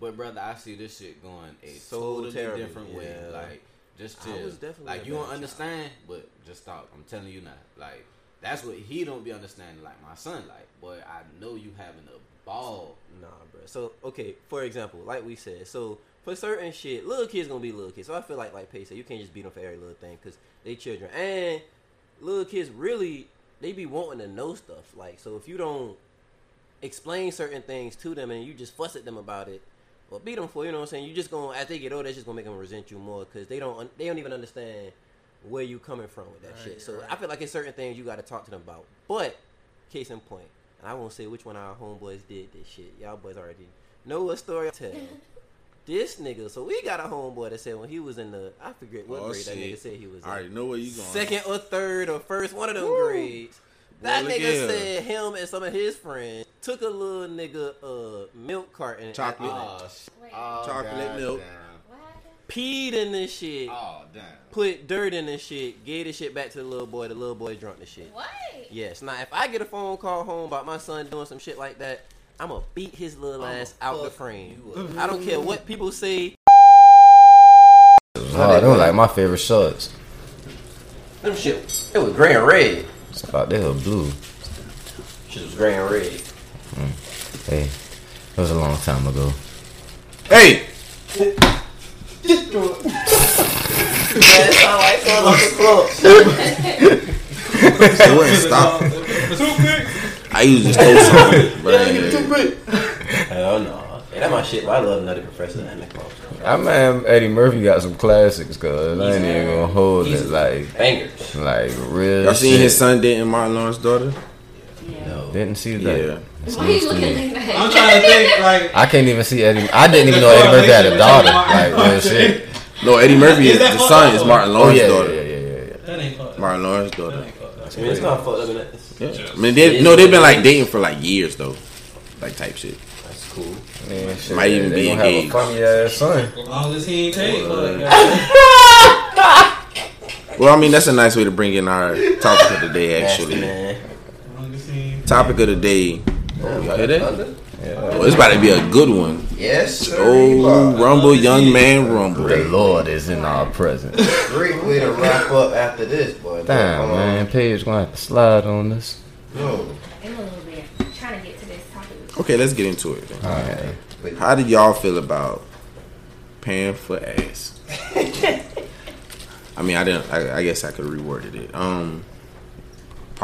but brother, I see this shit going a So totally terrible, different way. Like just I chill. like you don't child. understand, but just stop. I'm telling you now. Like that's what he don't be understanding. Like my son, like boy, I know you having a ball. Nah, bro. So okay, for example, like we said, so for certain shit, little kids gonna be little kids. So I feel like like Pace said, you can't just beat them for every little thing because they children and little kids really they be wanting to know stuff. Like so, if you don't explain certain things to them and you just fuss at them about it. Or beat them for you know what I'm saying. You just gonna as they get older, that's just gonna make them resent you more because they don't they don't even understand where you coming from with that Right, shit. So right. I feel like it's certain things you got to talk to them about. But case in point, and I won't say which one of our homeboys did this shit. Y'all boys already know what story I tell. this nigga, so we got a homeboy that said when he was in the I forget what Oh, grade that nigga said he was in. I already know where you going. Second or third or first, one of them grades. That Well, nigga here. said him and some of his friends took a little nigga uh milk carton, and Chocolate. Oh, sh- oh, Chocolate God milk. damn. What peed in this shit, Oh damn. put dirt in this shit, gave the shit back to the little boy. The little boy drunk the shit. What? Yes. Now, if I get a phone call home about my son doing some shit like that, I'm gonna beat his little I'ma ass out the fuck frame. you up. I don't care what people say. Oh, they were like my favorite shorts. Them shit, it was gray and red. It's about they were blue. Shit was gray and red. Mm. Hey, that was a long time ago. Hey, Man, it sound like someone off the club. it wouldn't stop. I used to stole something, but I ain't- Hell no. Yeah, that my shit. But I love another Professor and the club. I man, Eddie Murphy got some classics, cause I ain't even gonna hold it like, Bangers. like real. Y'all seen shit. his son dating Martin Lawrence's daughter? No. Didn't see that. Yeah. It's Why news you looking me. like that? I'm trying to think like. I can't even see Eddie. I didn't even know Eddie Murphy had a daughter. Like real shit. No, Eddie Murphy is Is the son up? is Martin Oh Lawrence's yeah, yeah, daughter. yeah, yeah, yeah, yeah. That ain't fucked. Martin Lawrence's daughter. That ain't fucked. I mean, it's not fucked up. in that. Yeah. I mean, they, no, they've been like dating for like years though, like type shit. That's cool. Man, shit, Might even they be gonna have a funny ass son. As long as he ain't paid for it. Well, I mean, that's a nice way to bring in our topic of the day. Actually, man. As long as he ain't topic of the day. Oh, y'all hear that? Thunder? Oh, it's about to be a good one. Yes, sir. Oh, rumble, young man, rumble. The Lord is in our presence. Great way to wrap up after this, boy. Damn, Um, man, Paige gonna have to slide on this. no. In a little bit. I'm trying to get to this topic. Okay, let's get into it. Then. Alright. How did y'all feel about paying for ass? I mean, I didn't. I, I guess I could have reworded it. Um,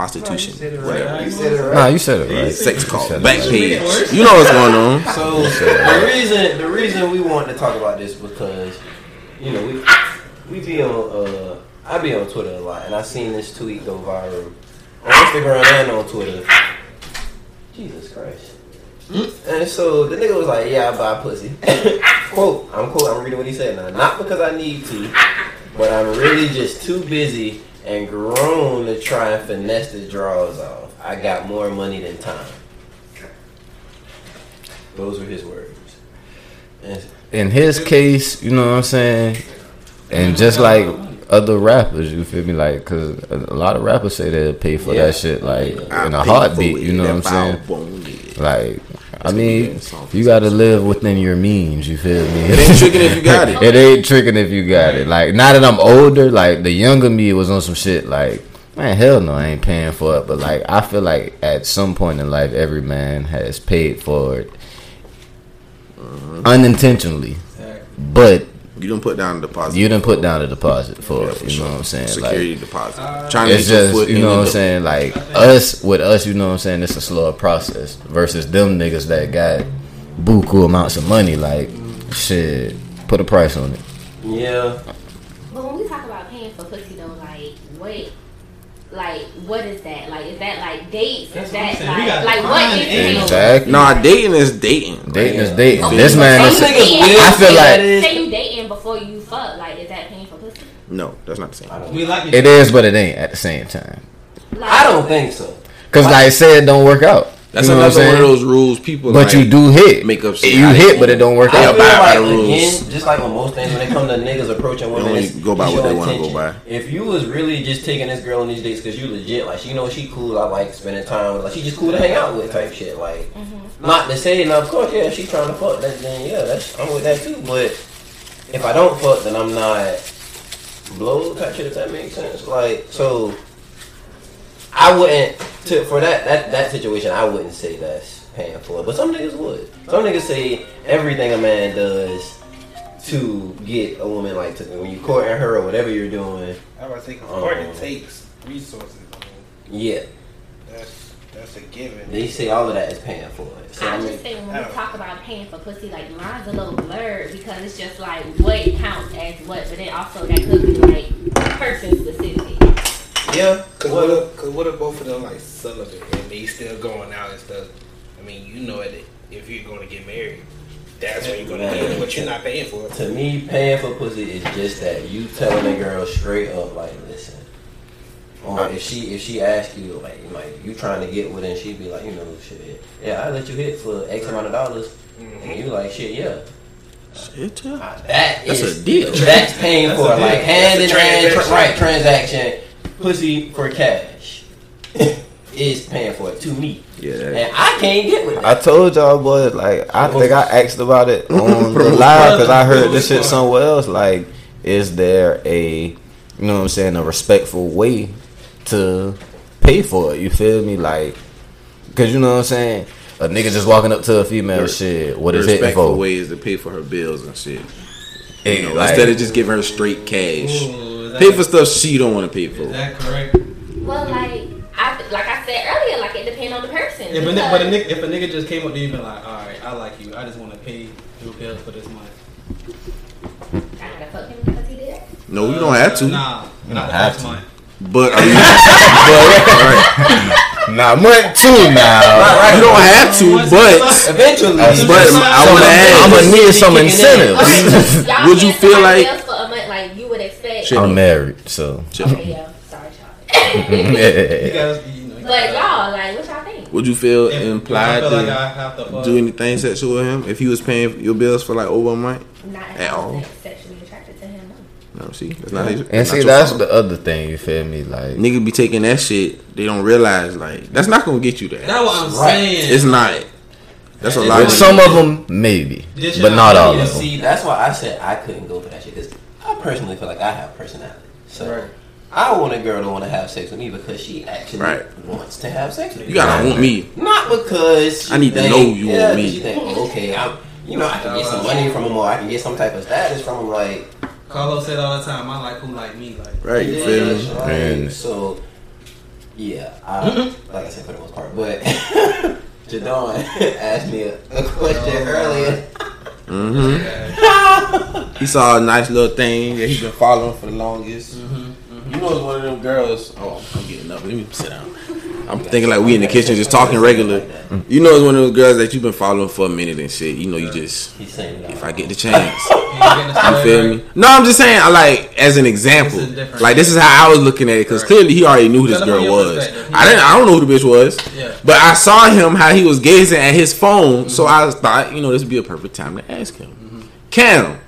prostitution, You whatever. right. You said it right. Nah, you said it right. Sex call, said Backpage. You know what's going on. So the reason the reason we wanted to talk about this because you know we we be on uh I be on Twitter a lot and I seen this tweet go viral on Instagram and on Twitter. Jesus Christ. And so the nigga was like, "Yeah, I buy pussy." quote, I'm quote, I'm reading what he said now. Not because I need to, but I'm really just too busy and grown to try and finesse the draws off. I got more money than time. Those were his words. And In his case, you know what I'm saying, and just like other rappers, you feel me? Like, cause a a lot of rappers say they'll pay for Yeah. that shit, like I in a heartbeat. You know what I'm saying? foul bone, yeah. Like, I mean, you got to live within your means. You feel me? It ain't tricking if you got it. it ain't tricking if you got it. Like now that I'm older, like the younger me was on some shit. Like man, hell no, I ain't paying for it. But like I feel like at some point in life, every man has paid for it uh-huh. unintentionally, but You don't put down a deposit. you didn't put down a deposit for Yeah, it. You sure. know what I'm saying? Security Like deposit. Trying to it's get just you know what I'm saying. Like us with us, you know what I'm saying. It's a slower process versus them niggas that got buku amounts of money. Like shit, put a price on it. yeah, But when we talk about paying for pussy though, like wait, like what is that? Like is that like dates? That's is that. We like gotta like what find is Exactly. Nah, dating is dating. Dating is dating. Okay, This but man some is. niggas will I feel say like- that is- Say you dating before you fuck, like is that paying for pussy? No, that's not the same. We like It is, but it ain't at the same time. Like, I don't think so. Cause like say it don't work out. That's you know what I'm another one of saying? those rules people. But like, you do hit. make up shit You how hit, but it don't work I out. feel abide by like the rules. again, just like on most things, when it comes to niggas approaching women, only it's, go by what they wanna go by. If you was really just taking this girl on these dates because you legit, like she know she cool, I like spending time with, like she just cool to hang out with type shit. Like, mm-hmm. not to say, now of course, yeah, if she trying to fuck, that, then yeah, that's I'm with that too. But if I don't fuck, then I'm not blow type shit. If that makes sense, like so. I wouldn't to for that that that situation. I wouldn't say that's paying for it, but some niggas would. Some niggas say everything a man does to get a woman like to when you courting her or whatever you're doing. I thinking, Um, courting takes resources. Yeah, that's that's a given. they say all of that is paying for it. So I I mean, just say when we talk about paying for pussy, like mine's a little blurred because it's just like what counts as what, but then also that could be like person specific. yeah. Cause what if, cause what if both of them like celibate and they still going out and stuff? I mean, you know it. If you're going to get married, that's what you're going to pay. But you're not paying for it. To me, paying for pussy is just that you telling a girl straight up, like, listen. Or if she if she asks you like like you trying to get with her and she be like, you know, shit, yeah, I let you hit for X amount of dollars, and you like, shit, yeah, Shit, yeah. Uh, that That's is- a deal. That's paying That's for a like hand in hand, tra- transaction. right transaction, pussy for cash is paying for it to me, Yeah. and I can't get with I told y'all, boy, like I think I asked about it on the live because I heard this shit somewhere else. Like, is there a, you know what I'm saying, a respectful way to pay for it? You feel me? Like, because you know what I'm saying. A nigga just walking up to a female, The- shit. What the is it for? way is to pay for her bills and shit. Hey, You know, like- instead of just giving her straight cash. Ooh, Pay for stuff she don't want to pay for. Is that correct? Well, like I like I said earlier, like it depends on the person. If a, ni- because- but a nigga, if a nigga just came up to you and been like, all right, I like you, I just want to pay your bills for this month. I gotta fuck him because he did. No, you don't have to. Nah, You don't have to. month. But are you, Nah, month two now. you don't have to. But Eventually, but I want to I'm gonna need some Kicking in. incentives. Would you feel somebody like- for a month like you would expect? I'm married, so. Okay, yeah, sorry, child. You yeah. guys, you know. But y'all, like, what y'all think? Would you feel If- if implied I feel like to I to uh, do anything sexual with him if he was paying your bills for like over a month? Not At all? was sexually attracted to him. No. No, see, that's not his. And see, not that's fault. the other thing. You feel me? Like, nigga be taking that shit. They don't realize like that's not gonna get you there. That's what I'm Right. saying. It's not. That's a lot. with of some of them, maybe, but not not all of them. See, that's why I said I couldn't go for that shit because I personally feel like I have personality. So Right. I want a girl to want to have sex with me because she actually Right. wants to have sex with me. You gotta want me. Not because she I need to know you yeah, want me. She think, oh, okay, I'm, you know, I can get some money from him or I can get some type of status from him. Like, Carlos said all the time, I like who like me. Like, Right, you yeah, feel me? right. And- So Yeah, I, mm-hmm. like I said for the most part. But Jadon asked me a, a question earlier. Mm-hmm. He saw a nice little thing that he's been following for the longest. Mm-hmm, mm-hmm. You know, it's one of them girls. Oh, I'm getting up. Let me sit down. I'm thinking like we in the kitchen just talking regular. You know, it's one of those girls that you've been following for a minute and shit. You know, you just He's saying that. if I get the chance. You getting the You story feel me? No, I'm just saying. I like as an example. This is different. Like this is how I was looking at it because clearly he already knew who this girl was. I didn't. I don't know who the bitch was. But I saw him how he was gazing at his phone, so I thought you know this would be a perfect time to ask him. Mm-hmm. Cam,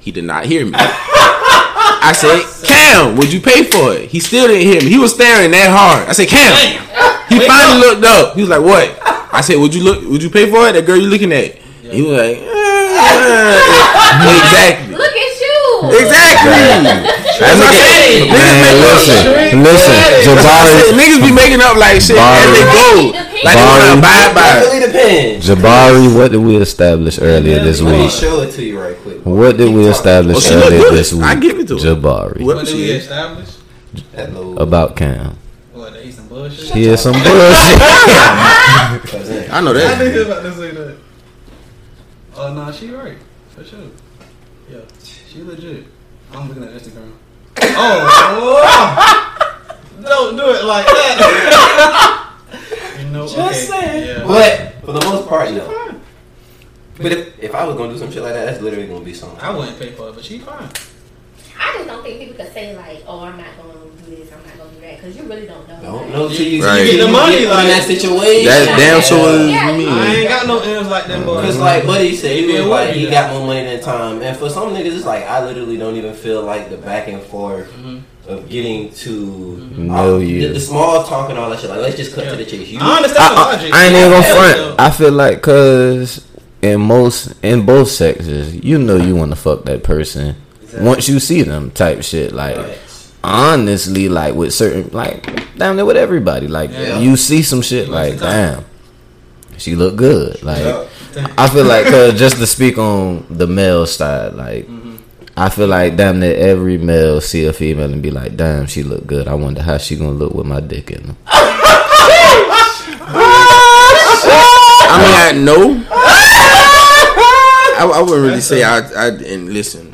he did not hear me. I said, Cam, would you pay for it? He still didn't hear me. He was staring that hard. I said, Cam. He finally looked up. He was like, "What?" I said, "Would you look? Would you pay for it?" That girl you looking at? He was like, "Eh." "Exactly, Look at you. exactly." That's what I said. Niggas Man, make listen, shit. listen, That's said. Jabari, Niggas be making up like shit Bari. as they go. Like they Bari. want to abide by It it. really depends. Jabari, what did we establish earlier this week? Let me week? show it to you right quick. What did we Oh, establish she earlier good. this week? I give it to her. Jabari What What did we establish? About Cam. What, that he's some bullshit? He is some bullshit. I know I that. think he was about to say that. Oh no, she right for sure. Yeah, she legit. I'm looking at Instagram. Oh, don't do it like that. you know, Just okay. saying. Yeah. But for the most part, no. But if, if I was gonna do some shit like that, that's literally gonna be something. I wouldn't pay for it, but she fine. I just don't think people could say like, "Oh, I'm not gonna do this. I'm not gonna do that," because you really don't know. Don't know till you, Right. you Get the money, get put in like- that situation. That damn sure is Yeah, me. I ain't got no M's like them boys. Because like Buddy said, he Yeah, was like you he got more money than time, and for some niggas, it's like I literally don't even feel like the back and forth of getting to No, uh, you. the, the small talk and all that shit. Like let's just cut to the chase. You, I understand the I, logic. I, I ain't even gonna front. I feel like cause in most in both sexes, you know you want to fuck that person once you see them type shit. Like Facts. Honestly, like with certain like down there with everybody, like Yeah. you see some shit like Most of the time. damn, she look good. Like I feel like cause just to speak on the male side, like. Mm-hmm. I feel like damn near every male see a female and be like, damn, she look good. I wonder how she gonna look with my dick in her. I mean, I know. I, I wouldn't really say I. I and listen.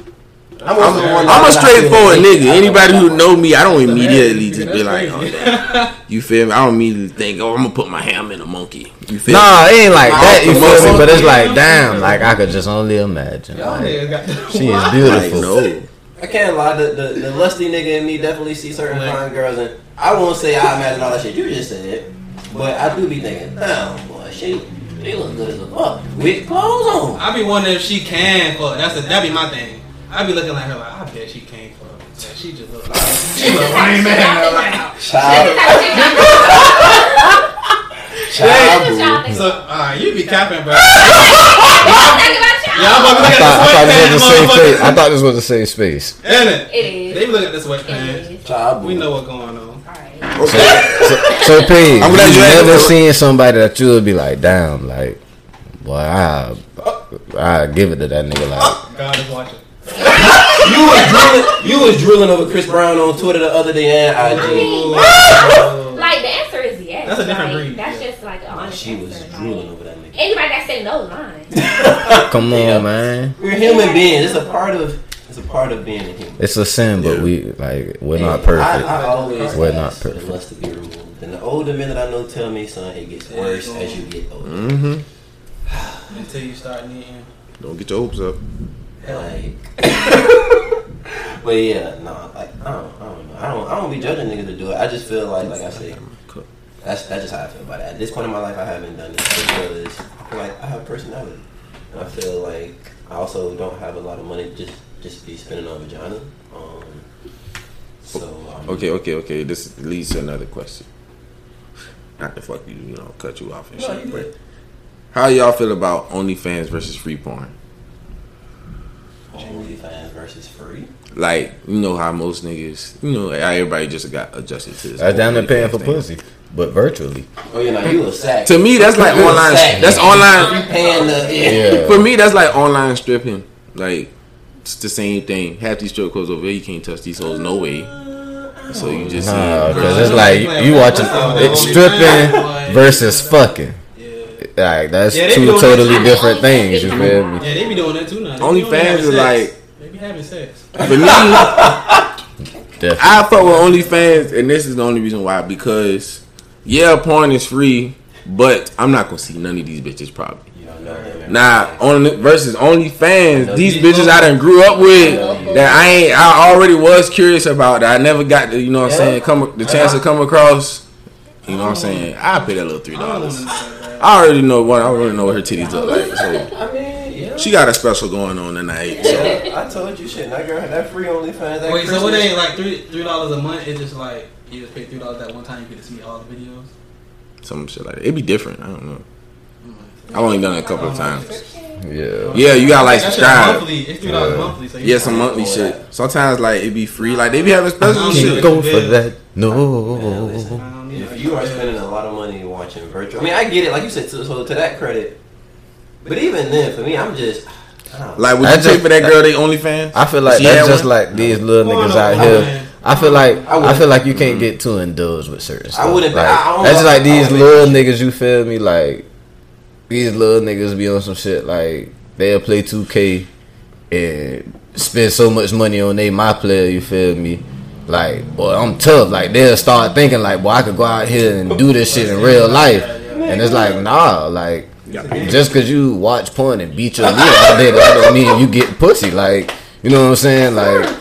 I'm, also the one I'm a that I feel straightforward nigga. Anybody who know me, I don't immediately just be like, oh, damn. you feel me? I don't immediately think, oh, I'm gonna put my ham in a monkey. You feel Nah, me? it ain't like that. You feel me? But it's like, damn, like I could just only imagine. Like, niggas got the she is Like, beautiful. no. I can't lie. The, the the lusty nigga in me definitely see certain fine girls, and I won't say I imagine all that shit you just said, but I do be thinking, damn boy, she she look good as a fuck with clothes on. I be wondering if she can fuck. That's the, that be my thing. I be looking at her like, I bet she can't fuck. Yeah, she just look like she look lame man. Like, Child, child, so, alright, you be capping, bro. Y'all y'all. about to I look thought, I at thought this this was the same sweatpants, face. I thought this was the same space. Ain't it? It is. They be looking at this It sweatpants. is. We know what's going on. Alright. Okay. So, so P, I'm glad you you never seen somebody that you would be like, damn, like, boy, I, I give it to that nigga. Like, God is watching. You was drilling, You was drooling over Chris Brown on Twitter the other day and I IG. mean, Oh. like the answer is yes. That's a different like, breed, That's yeah. just like an honest She was answer. drooling Like, over that nigga. anybody that say no lying. come on, man. We're human beings. It's a part of. It's a part of being a human. It's a sin, but Yeah. we like we're And not perfect. I, I always We're not for the perfect. lust to be removed. And the older men that I know tell me, son, it gets worse as you get older. Mm-hmm. Until you start needing. Don't get your hopes up. Like, but yeah, no, like I don't, I don't know. I don't, I don't be judging niggas to do it. I just feel like, like I say, that's that's just how I feel about it. At this point in my life, I haven't done it because I feel like I have personality, and I feel like I also don't have a lot of money to just just be spending on vagina. Um, so um, Okay, okay, okay. This leads to another question. Not to fuck you, you know, cut you off and No, shit. But how y'all feel about OnlyFans versus free porn? OnlyFans versus free. Like, you know how most niggas, you know, how everybody just got adjusted to this. That's down there paying for thing. pussy, but virtually. Oh, you know, you a sack. To me, that's like You a online. sack. That's You online. paying the yeah. Yeah. For me, that's like online stripping. Like, it's the same thing. Half these strip clubs over here, you can't touch these hoes no way. So you just Nah, because it's like you watching it stripping versus fucking. Like that's Yeah, two totally that. different things. You feel me? Yeah, they be doing that too now. They be Only OnlyFans having is like They be having sex. for me. Definitely. I fuck with OnlyFans, and this is the only reason why. Because yeah, porn is free, but I'm not gonna see none of these bitches probably. You don't know them. Nah, on versus OnlyFans, these bitches I done grew up with that I ain't. I already was curious about that. I never got the, you know what I'm saying, come the chance to come across. You know what I'm oh. saying? I pay that little three I don't dollars. Oh. Wanna know that. I already know what I already know what her titties look like. So I mean, yeah. she got a special going on tonight. So. Yeah, I told you shit. That girl had that free OnlyFans. That Wait, so it ain't like three three dollars a month? It's just like you just pay three dollars that one time. You get to see all the videos. Some shit like that. It'd be different. I don't know. Mm. I've only done it a couple of times. Yeah. Yeah, you gotta like subscribe. monthly. It's three dollars Yeah. monthly. So Yeah, some monthly shit. Sometimes like it'd be free. Like they be having special Can't shit. Go for that. No. If you are spending a lot of money watching virtual, I mean, I get it. Like you said, so, so to that credit. But even then, for me, I'm just. I don't know. Like would I you pay just- for that girl? They OnlyFans. I feel like She that's just one? like these little Well, niggas no, out I here. wouldn't. I feel like I I, feel like you can't mm-hmm. get too indulged with certain stuff. wouldn't, but Like, I- I don't that's just like these little make- niggas. You feel me? Like these little niggas be on some shit. Like they'll play 2K and spend so much money on they my player. You feel me? Like, well, I'm tough. Like they'll start thinking like, well, I could go out here and do this shit in real life. And it's like, nah, like just cause you watch porn and beat your meat all day, that don't mean you get pussy. Like, you know what I'm saying? Like,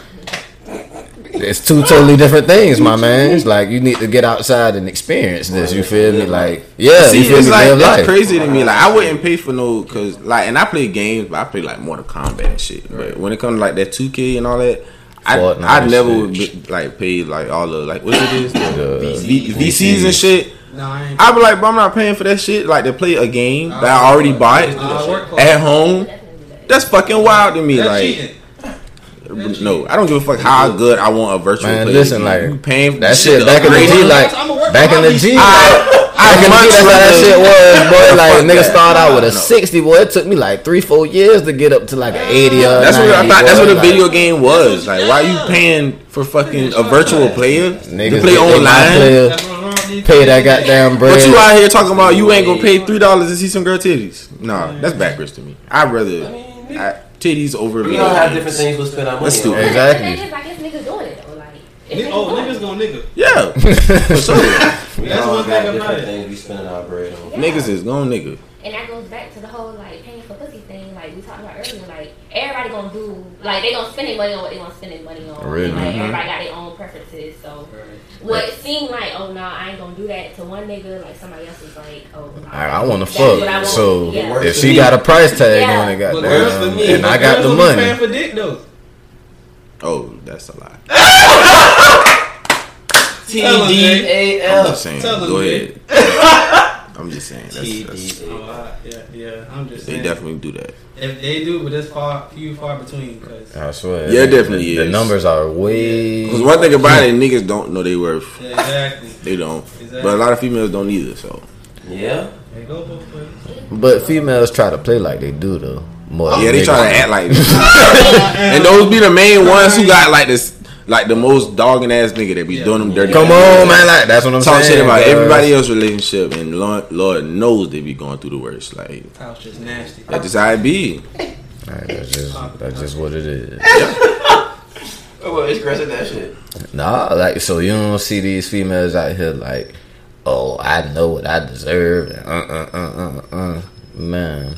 it's two totally different things, my man. It's like you need to get outside and experience this. You feel me? Like, yeah, See, you feel it's me? like Live that's life. crazy to me. Like I wouldn't pay for no because like, and I play games, but I play like Mortal Kombat and shit. But when it comes to like that 2K and all that. I, Fortnite I and never would be, like pay like all the like what it is the The v, VCs and shit. No, I ain't. I be like, but I'm not paying for that shit. Like to play a game that I already bought I work for at home. Definitely do that. That's fucking wild to me. That's like, cheating. no, I don't give a fuck how good I want a virtual. Man, player listen, to be. like, you paying for That shit shit back in the G, like I'ma back in the my G. VC. like, I Back in the much G, that's how that shit was, boy. Like Fuck nigga that. start out with a sixty, boy. It took me like three, four years to get up to like an eighty or That's what I 90, thought. That's what a Like, video game was. Like, why are you paying for fucking a virtual player to play get my online? player, That's what's wrong with these pay that kids. goddamn bread. But you out here talking about you ain't gonna pay three dollars to see some girl titties? No, that's backwards to me. I'd rather I, titties over. We video all have different things we spend our money That's on. stupid. Exactly. The is, I guess niggas doing it though. Like, if Nigga- niggas Oh, niggas it, gonna nigga. Yeah, for sure. We That's all one got thing different it. things we spending our bread on. Niggas is going nigga. And that goes back to the whole like paying for pussy thing, like we talked about earlier. Like everybody gonna do, like they gonna spend their money on what they gonna spend their money on. Really? And, like Mm-hmm. everybody got their own preferences. So what seemed like, oh no, I ain't gonna do that to one nigga, like somebody else was like, oh, nah, I, I want to that's I fuck. want. So Yeah. If she me. got a price tag Yeah. on it, But girls for goddamn, me, and but I got the money. paying for dick though. Oh, that's a lie. T Tell 'em, D Jay. A I'm just saying. Tell Go ahead. I'm just saying. That's, T that's, Oh, A L. uh, yeah, yeah. I'm just they saying. definitely do that. If they do, but it's far, few far between. Cause I swear. Yeah, it definitely the, is. The numbers are way. Because one thing about it, niggas don't know they worth. yeah, exactly. They don't. Exactly. But a lot of females don't either. So Yeah. They go both ways. But females try to play like they do though. More yeah, they try to act like. and those be the main ones who got like this, like the most dogging ass nigga that be Yeah. doing them dirty. Come on, man. Like that's what I'm Talk saying. shit about cuz. everybody else's relationship, and Lord, Lord knows they be going through the worst. Like House just nasty. that's just how it be. Alright, that's just that's just what it is. Oh, well, it's aggressive that shit. Nah, like so you don't see these females out here like, oh, I know what I deserve. Uh, uh, uh, uh, uh. Man,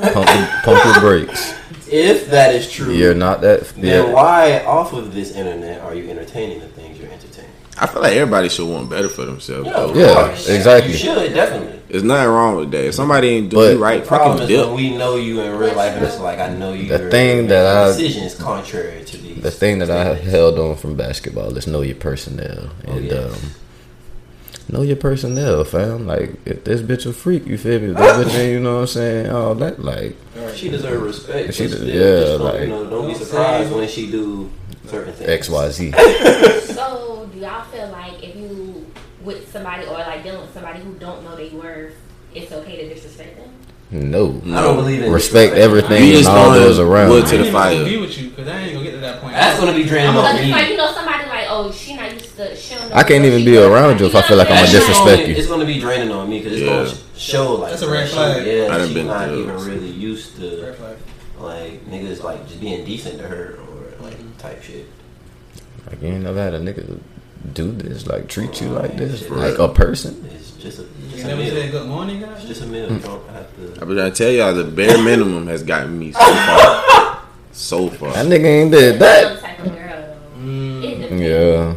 pump the, pump your brakes. If that is true, You're not that. then Yeah, why off of this internet are you entertaining the things you're entertaining? I feel like everybody should want better for themselves. though. yeah, exactly. You should definitely. There's nothing wrong with that. If somebody ain't doing But- you right, The problem fucking is when dip. we know you in real life, and it's like I know you. The thing that I- decision is contrary to these. The thing that I have held on from basketball is know your personnel and yeah. um, know your personnel, fam. Like if this bitch a freak, you feel me? If this bitch, ain't, you know what I'm saying? All that, like She deserves respect. She but yeah, just like- you know, don't be surprised when she do certain things. X Y Z. So do y'all feel like if you with somebody or like dealing with somebody who don't know they worth, it's okay to disrespect them? No, I don't believe in respect disrespect. everything You just and all throwing those around. wood to I the ain't fire. even gonna be with you because I ain't gonna get to that point. That's gonna be draining I'm on Because a- like you know somebody like oh, she not used to. She don't know I can't even be around you if I feel like I'm That gonna disrespect you. It's gonna be draining on me because it's Yeah. gonna show like That's a red she- flag. Yeah, I she's been not through even those. really used to like niggas like just being decent to her or like mm-hmm. type shit. Like you ain't never had a nigga do this, like treat you like this, Shit. like a person. It's just a You just a never meal. said good morning, guys. It's just a meal. You don't have to. I've been trying to tell y'all the bare minimum has gotten me so far. So far. That nigga ain't did that. type of girl. Mm, It depends. Yeah,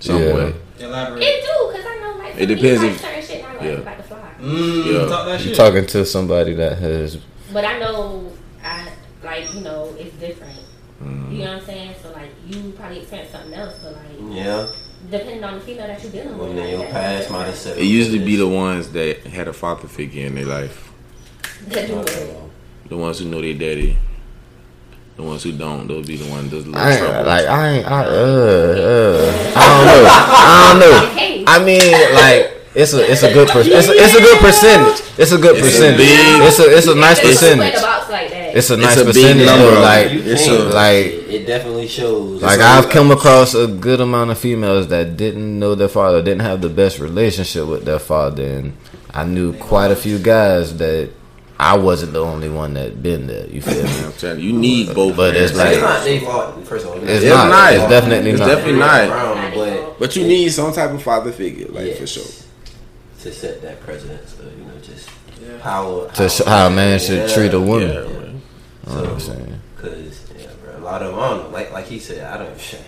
Some yeah. way. elaborate. It do, cause I know like It depends if- certain like yeah. about. Mm, Yeah. Talk You shit. talking to somebody that has But I know, I like you know it's different. Mm. You know what I'm saying? So like you probably experienced something else, but like Yeah, depending on the female that you're dealing with. when like, your past might have said It usually be the ones that had a father figure in their life. that do it. The ones who know their daddy. The ones who don't, they'll be the ones that's a little I ain't, trouble. like I ain't I uh uh I don't know I don't know. Hey, I mean like it's a it's a good per- it's a, it's a good percentage. It's a good It's a percentage. big- it's a it's a nice It's put percentage. a box like that. It's a nice a percentage number. though. Like It's a- like it definitely shows. Like I've come across a good amount of females that didn't know their father, didn't have the best relationship with their father, and I knew quite a few guys that I wasn't the only one that been there. You feel me? I'm telling you, you need both. But it's parents. It's like- not their fault. First of all, It's not. their It's fault. definitely It's not. definitely not. Around, but But you need some type of father figure, like yes, for sure. to set that precedence of you know just how To show how a man should Yeah. treat a woman. Yeah, Yeah. man. You know I'm saying? Cause yeah, bro, a lot of them, I don't know. Like like he said, I don't.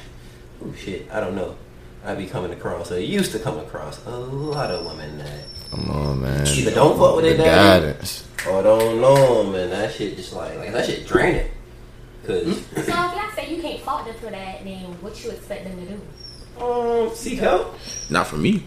Oh shit, I don't know. I be coming across, or used to come across a lot of women that Come on, man. either don't fuck with The their daddy guidance. or don't know them, and that shit just like like that shit draining. Cause So if y'all say you can't fault them for that, then what you expect them to do? um, seek help. Not for me. See,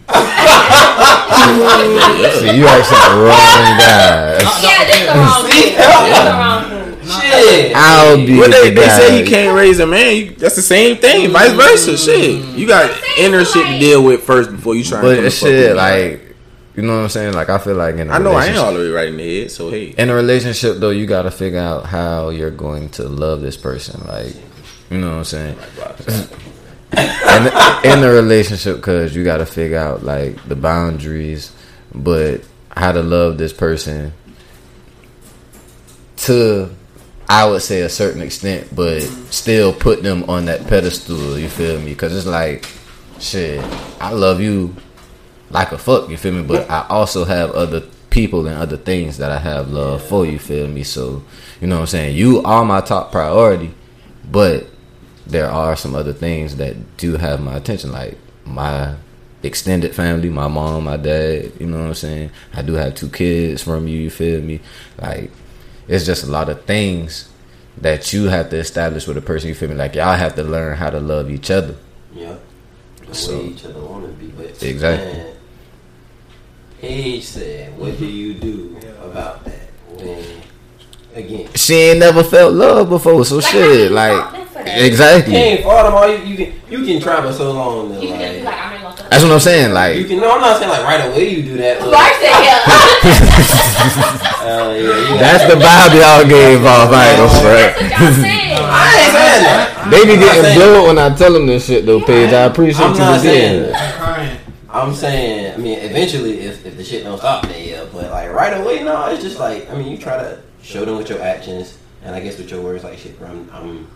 you asking the wrong guy. Yeah, this the wrong thing. This the wrong. Shit. I'll be Well, they, the they guy. say he can't raise a man. You, that's the same thing. Vice versa. Shit, you got inner shit to deal with first before you try. But to it's shit like, you know what I'm saying? Like I feel like in a I know I ain't all the way right in the head. So hey, in a relationship though you got to figure out how you're going to love this person like you know what i'm saying and in the relationship because you got to figure out like the boundaries but how to love this person to i would say a certain extent but still put them on that pedestal you feel me because it's like shit i love you like a fuck, you feel me? But I also have other people and other things that I have love for, you feel me? So, you know what I'm saying? You are my top priority, but there are some other things that do have my attention, like my extended family, my mom, my dad, you know what I'm saying? I do have two kids from you, you feel me? Like, it's just a lot of things that you have to establish with a person, you feel me? Like, y'all have to learn how to love each other. Yeah. The So- way each other want to be, but Exactly. Man, Paige said, "What do you do about that?" When again, She ain't never felt love before, so Like, how shit, you like, fault them you exactly. can't fault them. All you, you can you can try for so long. To, You can be like, like, I'm not gonna fuck That's what I'm saying. Like you Like, can. No, I'm not saying like right away you do that. But, Mark said, yeah. uh, yeah, you that's the vibe y'all gave off. I ain't gonna front. That's what y'all saying. I ain't saying that. They be getting saying- blown when I tell them this shit though, Paige. I appreciate I'm you not for saying saying that. I'm saying, I mean, eventually, if, if the shit don't stop, then yeah. But like right away, no. It's just like, I mean, you try to show them with your actions, and I guess with your words, like shit, bro. I'm, I'm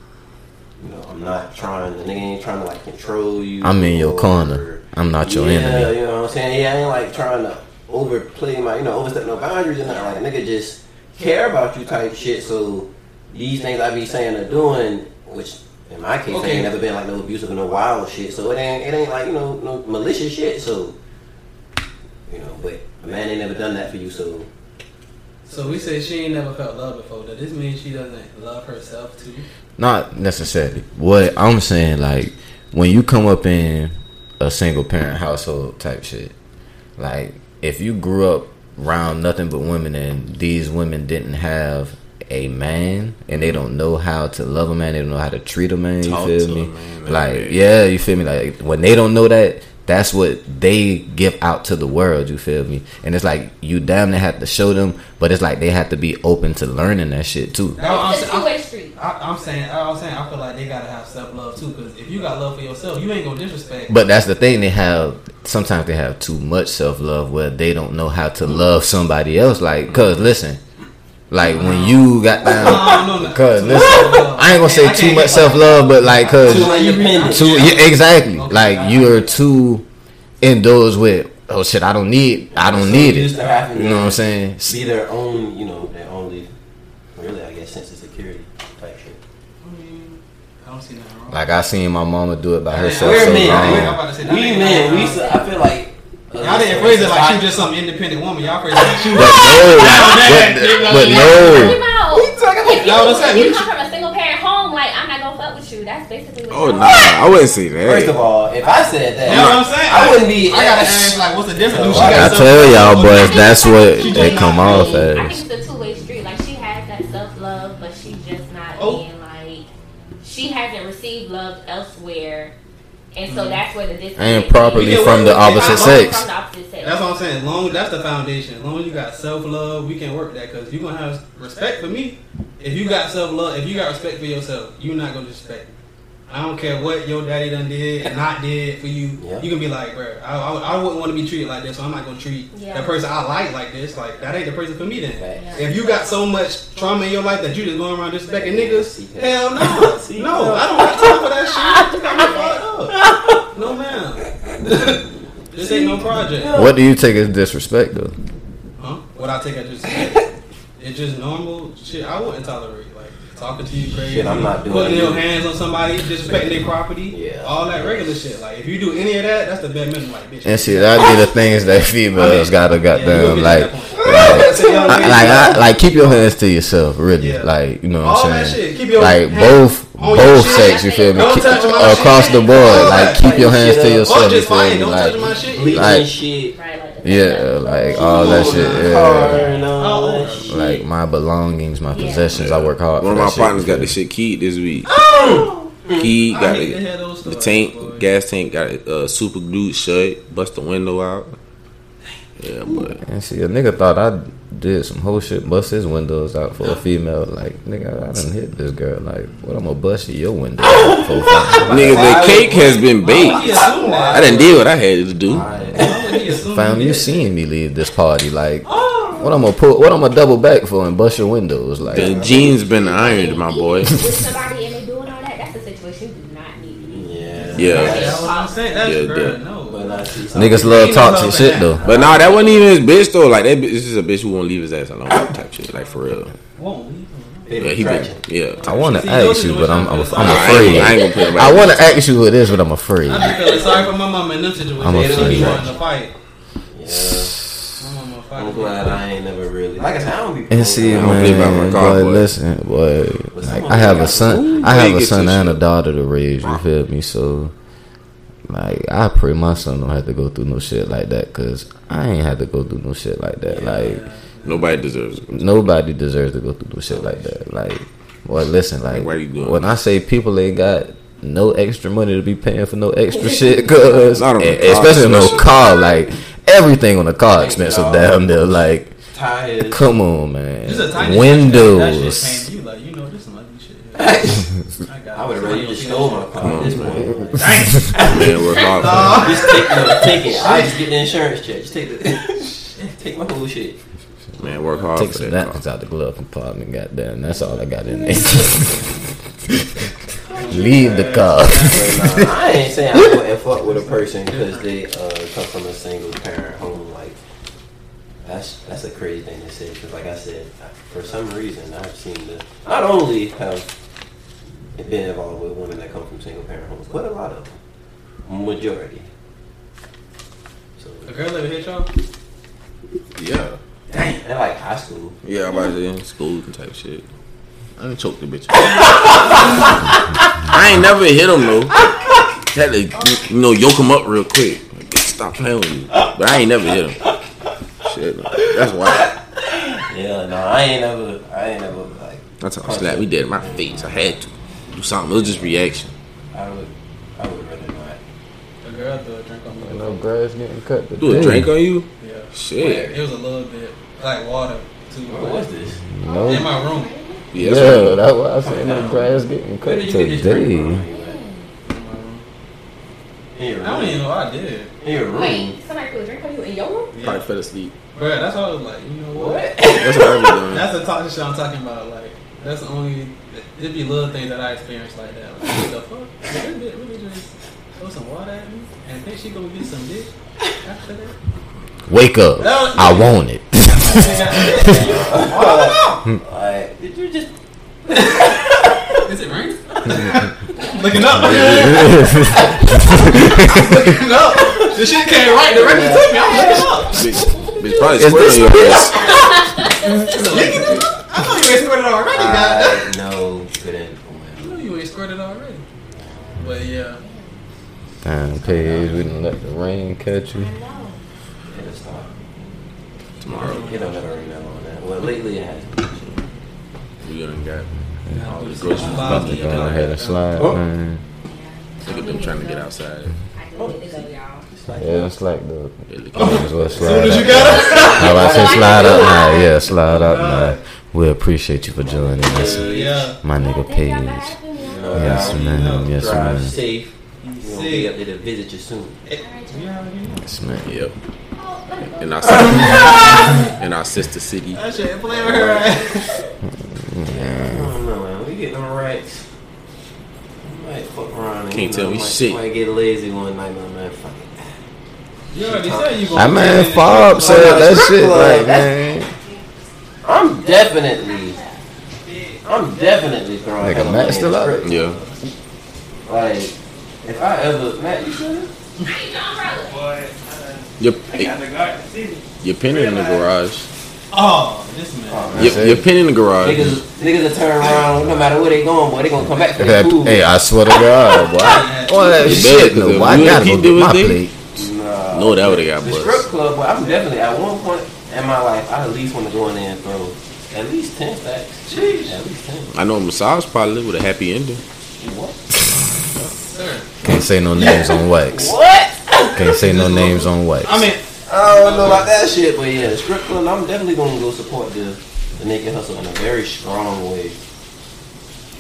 you know, I'm not trying. The nigga ain't trying to like control you. I'm in your or- corner. I'm not your yeah, enemy. you know what I'm saying? Yeah, I ain't like trying to overplay my, you know, overstep no boundaries and nothing. Like a nigga just care about you type shit. So these things I be saying or doing, which in my case Okay. ain't never been like no abusive or no wild shit. So it ain't it ain't like you know no malicious shit. So you know, but a man ain't never done that for you. So So we said she ain't never felt love before. Does this mean she doesn't love herself too? Not necessarily. What I'm saying, like, when you come up in a single parent household type shit, like, if you grew up around nothing but women and these women didn't have a man and they don't know how to love a man, they don't know how to treat a man, you Talk feel to me? a man, like, man. yeah, you feel me? Like, when they don't know that, that's what they give out to the world. You feel me? And it's like you damn near have to show them, but it's like they have to be open to learning that shit too. That's what I'm It's a saying. two. I, I'm saying, I'm saying, I feel like they gotta have self love too. Because if you got love for yourself, you ain't gonna disrespect. But that's the thing. They have sometimes they have too much self love where they don't know how to love somebody else. Like, cause listen, like when you got down. no, no. Cause Too listen. I ain't gonna say too much self love, but like, cause Too yeah, exactly. Like you are too indoors with. Oh shit! I don't need. I don't need it. You know what I'm saying? Be their own, you know, their only, really, I guess, sense of security type shit. I don't see nothing wrong. Like I seen my mama do it by herself. we're so men. long. I'm about to say, that We men, we. wrong. used to- I feel like. Uh, Y'all didn't phrase it like she was just some independent woman. Y'all phrased it like she was. But no, but, but no. Come out. If you, Y'all what I'm if you come from a single parent home, like I'm not gonna fuck with you. That's basically what. Oh you're nah, I wouldn't say First of all, if I said that, You know what I'm saying? I wouldn't be. I gotta ask like, what's the difference? Do she I got I tell y'all, boys, that's what they come not off I think it's a two way street. Like she has that self love, but she's just not Oh. being like she hasn't received love elsewhere, and Mm-hmm. so that's where the disconnect. And properly We can from the opposite sex. From the opposite sex. That's what I'm saying. As long that's the foundation. As long as you got self love, we can work that. Cause you're gonna have respect for me. If you got self love, if you got respect for yourself, you're not gonna disrespect. me. I don't care what your daddy done did and not did for you. Yeah. You can be like, bro, I, I, I wouldn't want to be treated like this, so I'm not gonna treat Yeah. the person I like like this. Like that ain't the person for me then. Facts. If you got so much trauma in your life that you just going around disrespecting niggas, hell no, no, I don't have time for that shit. You got me fucked up. No ma'am. this ain't no project. What do you take as disrespect though? Huh? What I take as just it's just normal shit. I wouldn't tolerate like talking to you crazy. Shit, I'm not doing putting it. your hands on somebody, disrespecting their property. Yeah. all that regular shit. Like if you do any of that, that's the bare minimum. Like bitch. And see, that be the things that females gotta Yeah, you goddamn gonna get like. To that point. So, young I, lady, like, I, like keep your hands to yourself, really. Yeah. Like, you know what that I'm saying? shit. Keep your Like hands both, both shit. sex. You feel me? Keep- across shit. the board, All like keep your hands to Or or yourself. You feel me? Don't touch my Like, Like- shit. Right, like the yeah, like all that shit. Yeah. and all that Oh. shit. Like my belongings, my Yeah. possessions. I work hard. One of my that partners got you this shit keyed this week. Oh. Key got hate to the, hear those the stories, tank, boy. gas tank got it uh, super glued shut. Bust the window out. Yeah, but? And see, a nigga thought I did some whole shit, bust his windows out for a female. Like, nigga, I done hit this girl. Like, what I'm gonna bust your window out for? fam? nigga, the cake has been Why would he baked. I didn't did what I had to do. Why would he assume Fam, you seeing me leave this party? Like, oh. what I'm gonna put? What I'm gonna double back for and bust your windows? Like, The jeans been ironed, my boy. With somebody and they doing all that, that's a situation you do not need to be. Yeah. Yeah. That's what I'm saying. That's Yeah, girl, yeah. no. But I see some niggas love toxic shit though. But nah, that wasn't even his bitch though. Like that bitch this is a bitch who won't leave his ass alone type shit. Like for real. Won't leave him. Yeah, he been yeah. I want to ask you, but I'm I'm, I'm that- I ain't, afraid. I ain't gonna put I want to ask you who it is, but I'm afraid. I be feeling sorry for my mom in them situations. I'm they don't be afraid. wanting to fight. Yeah. My mama. I'm glad I ain't never really. Like I said, I don't be. And see, I don't believe I'm man, a car boy, boy. listen, boy. But Like, I have a son. Ooh, I have a son and a daughter to raise. You feel me? So, like, I pray my son don't have to go through no shit like that, cause I ain't had to go through no shit like that. Like, Nobody deserves it. nobody deserves to go through no shit like that. Like, well, listen, like, Like, why you doing when this? I say people ain't got no extra money to be paying for no extra shit, cause Not on a especially no especially. car, like everything on the car expensive down there. Like, Tires. come on, man, Just a tiny windows. I, would have it. rather you just stole my car at this point. Man, work hard. for Just take, no, take it. I just get the insurance check. Just take the, take my whole shit. Man, work hard Take for some that. napkins out the glove compartment, goddamn. That's all I got in there. Leave the car. But, nah, I ain't saying I wouldn't fuck with a person because they uh, come from a single parent home. Like that's that's a crazy thing to say. Because like I said, for some reason I've seen the not only have been involved with women that come from single parent homes, Quite a lot of them, majority. So A girl ever hit y'all? Yeah. and like high school. Yeah, I'm about to in school and type shit. I done choked the bitch. I ain't never hit him though. Had to, you know, yoke him up real quick. Like, Stop playing with me. But I ain't never hit him. Shit, that's why. Yeah, no, I ain't never, I ain't never like. That's how I slapped me dead in my face. I had to do something. It was just reaction. I would, I would rather not. A A girl threw a drink on me. No grass getting cut today. Do a drink on you? Yeah. Shit. It was a little bit like water too. What was this? No. In my room. Yeah, Yeah, that's that's why I said no grass getting cut Where did you get today. In my room. In your I don't even know what I did. In your room. Wait, somebody put a drink on you in your room? Yeah. probably fell asleep. Bro, that's why I was like, you know what? What? That's what I be doing. That's the toxic shit I'm talking about. Like, that's the only. It'd be little things that I experience like that. Like, what the fuck? Did This bitch really just throw some water at me and think she gonna get some dick after that? Wake up. No. I want it. Like, did you just? Is it raining? Looking up. Looking up. The shit came right directly to me. I'm looking up. Bitch, bitch probably Is squirting this on your ass. Is it leaking? I know you ain't squirted already, goddamn. I no, couldn't. I know you ain't squirted already. But yeah. Damn, Paige, we didn't let the rain catch you. It'll stop. Tomorrow, It don't never rain that long. Now. Well, lately it has. been. we gonna got all the Groceries groceries about about to to Go ahead and slide, Oh. man. Look at them trying to get outside. I can get this over y'all. It's like, Yeah, it's like the. They look Might as well slide Soon as you up. got How about say slide up now? Yeah, slide up now. We appreciate you for joining us. Yeah. My nigga Paige. No, Yes, y'all ma'am. Uh, yes, drive ma'am. safe. We'll be Safe. Oh, up there to visit you soon. Yes, man. Yep. Oh. in our sister, in our sister city. That shit play with her ass. I don't know, man. We getting them racks. We Might fuck around. Can't you tell me might, shit. Might get lazy one night, man. man fuck it. You already said you gonna man, get Fob said that shit Club, like man. I'm definitely, I'm definitely throwing. Nigga, hella Matt money still in out the. Yeah. Like, if I ever, Matt, you sure? Your eh, your pin in the garage. Oh, this man. Oh, Your, your pin in the garage. Niggas, niggas will turn around no matter where they going, boy. They gonna come back for their That- food. Hey, I swear to God, boy. Boy, that You shit, no, boy, I gotta keep go get my this- plate. Nah. No, that would've got The bust. strip club, boy. I'm definitely at one point in my life, I at least want to go in there and throw at least ten stacks. Jeez. At least ten. I know a massage parlor with a happy ending. What? Sir. Can't say no names on wax. What? Can't say no names on wax. I mean, I don't know about that shit, but yeah, the strip club. I'm definitely gonna go support the the naked hustle in a very strong way.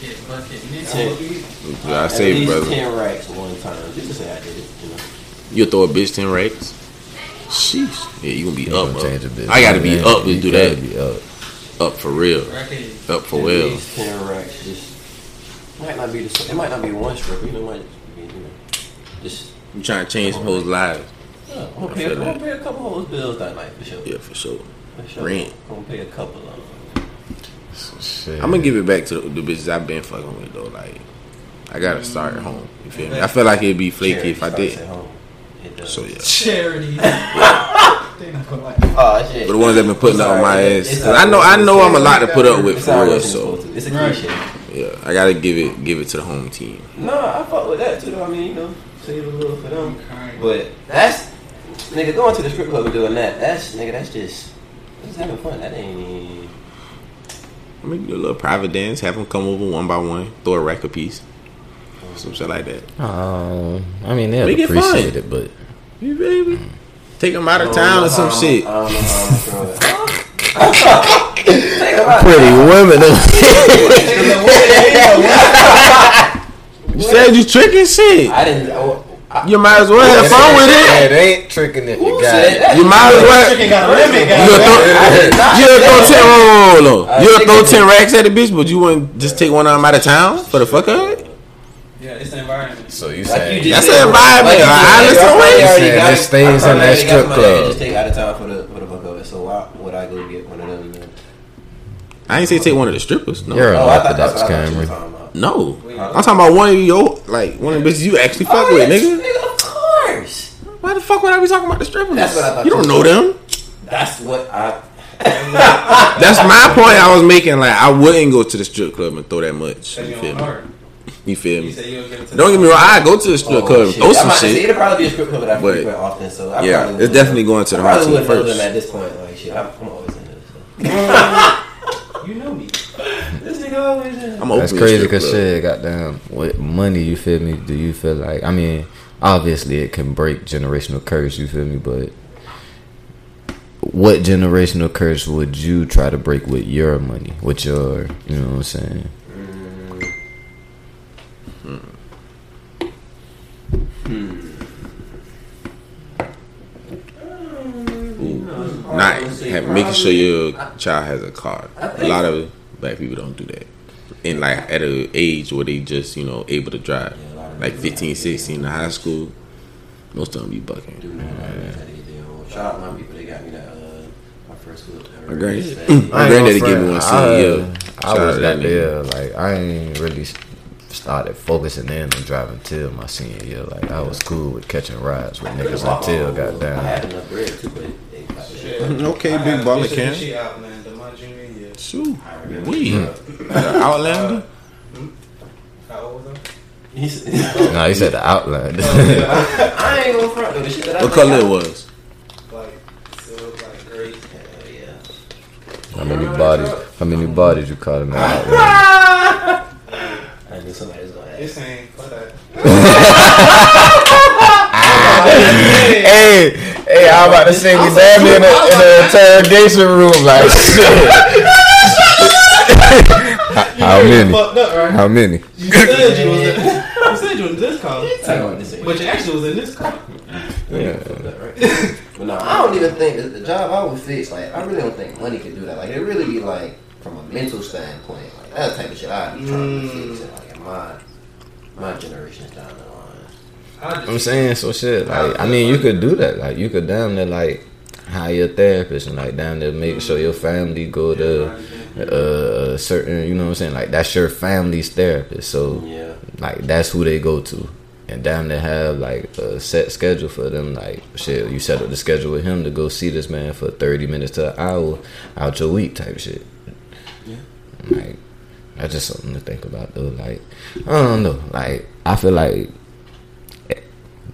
get bucket Ten. nigga. Yeah, I At say, least brother. ten racks one time. Just to say I did it, you know. You throw a bitch ten racks. Sheesh. Yeah, you gonna be You up. gonna up. change a bit. I gotta be Man, up to you do gotta that. be up. Up for real. Up for At real. least ten racks. Just might not be the. same. It might not be one strip. You know, it might be you know, just. You trying to change people's lives. Yeah, I'm gonna I pay, a, feel I'm gonna pay a couple of those bills that night for sure. Yeah, for sure. For sure. Rent. I'm gonna pay a couple of them. Shit. I'm gonna give it back to the, the bitches I've been fucking with though. Like, I gotta start at home. You feel me? I feel like it'd be flaky if I Charity did. starts at home. It does. So yeah. Charity. they not gonna like it. Oh shit. But the ones that been putting up on my ass, it's 'cause I know I know I'm a lot to put up with It's for real. what you're So. It's a Right. cliche. yeah, I gotta give it give it to the home team. No, I fuck with that too. Though. I mean, you know, save a little for them. But that's nigga going to the strip club and doing that. That's nigga. That's just just having fun. That ain't. even- I mean, do a little private dance, have them come over one by one, throw a rack a piece, some shit like that. Um, I mean, they'll appreciate fun. it, but You baby, take them out of oh, town or some shit. I don't know how I'm throw it. Think about it. pretty women. You said you tricking shit. I didn't. I, I, You might as well have fun with it. It ain't tricking if you who got said it. that? You might as well. Chicken got a limit, You guys. throw, I did not throw ten. Hold on, hold on. You think throw ten racks at the bitch, but you wouldn't just take one of them out of town for the fuck of it. Yeah, it's the environment. So you Like you That's said, the environment. Like you I just said, listen I with probably you. already Saying got- this stays in that strip club. Just take out of town for the for the fuck of it. So why would I go get one of them? Then? I ain't say take one of the strippers. No, You're an Oh, I thought that's orthodox what I thought you were Cameron. talking about. no. I'm talking about one of your like one of the bitches you actually fuck Oh, with, yes, nigga. Of course. Why the fuck would I be talking about the strippers? That's what I thought You don't too. know them. That's what I. That's my point I was making. Like I wouldn't go to the strip club and throw that much. You you feel don't me? Know her. You feel me? said you'll give it to Don't get me wrong. I go to the strip Oh, club and shit. throw some about shit. It'll probably be a strip club that I frequent often. So I Yeah, it's would- definitely going to the I probably home team wouldn't know first. them at this point. Like shit, I'm, I'm always in this. You know me. This nigga always in. I'm That's open crazy strip because club. shit, goddamn, with money, you feel me? Do you feel like? I mean, obviously it can break generational curse. You feel me? But what generational curse would you try to break with your money? With your, you know what I'm saying? Not have, making sure your child has a car. A lot of black people don't do that. And like at an age where they just, you know, able to drive. Like 15, 16 in high school, most of them be bucking. Shout out my people. They got me that. Uh, my first hood. My granny, my granddaddy gave me one I, son. Yeah, I was to that nigga. there. Like I ain't really s- started focusing in on driving till my senior year. Like I was cool with catching rides with niggas until I had enough bread too, but they got the shit. Mm, okay, I big had a baller bitch can. that She Outlander my. Shoot, we Outlander. How old was I? No, he said the outline. I ain't gonna front though. The shit that I What color it was? Like, so like great. Hell yeah. how many bodies? How many bodies you caught in the outline? I knew somebody was gonna ask. This ain't for that. hey, hey, I'm about to say we damn near in a, in an interrogation room. Like shit. how many? Fucked up, right? How many? You said you was in, you said you was in this car, about this but you actually was in this car. Yeah. But no, I don't even think the job I would fix. Like, I really don't think money could do that. Like, it really be like from a mental standpoint. Like that type of shit I'd be trying to fix. It, like my my generation's down the line. I just, I'm saying so shit. Like I mean, you could do that. Like you could damn near like hire a therapist and like down there make sure your family go to uh, a certain. You know what I'm saying? Like that's your family's therapist. So Yeah. like that's who they go to. And down there have like a set schedule for them. Like shit, you set up the schedule with him to go see this man for thirty minutes to an hour out your week type shit. Yeah. like that's just something to think about though. Like I don't know. Like I feel like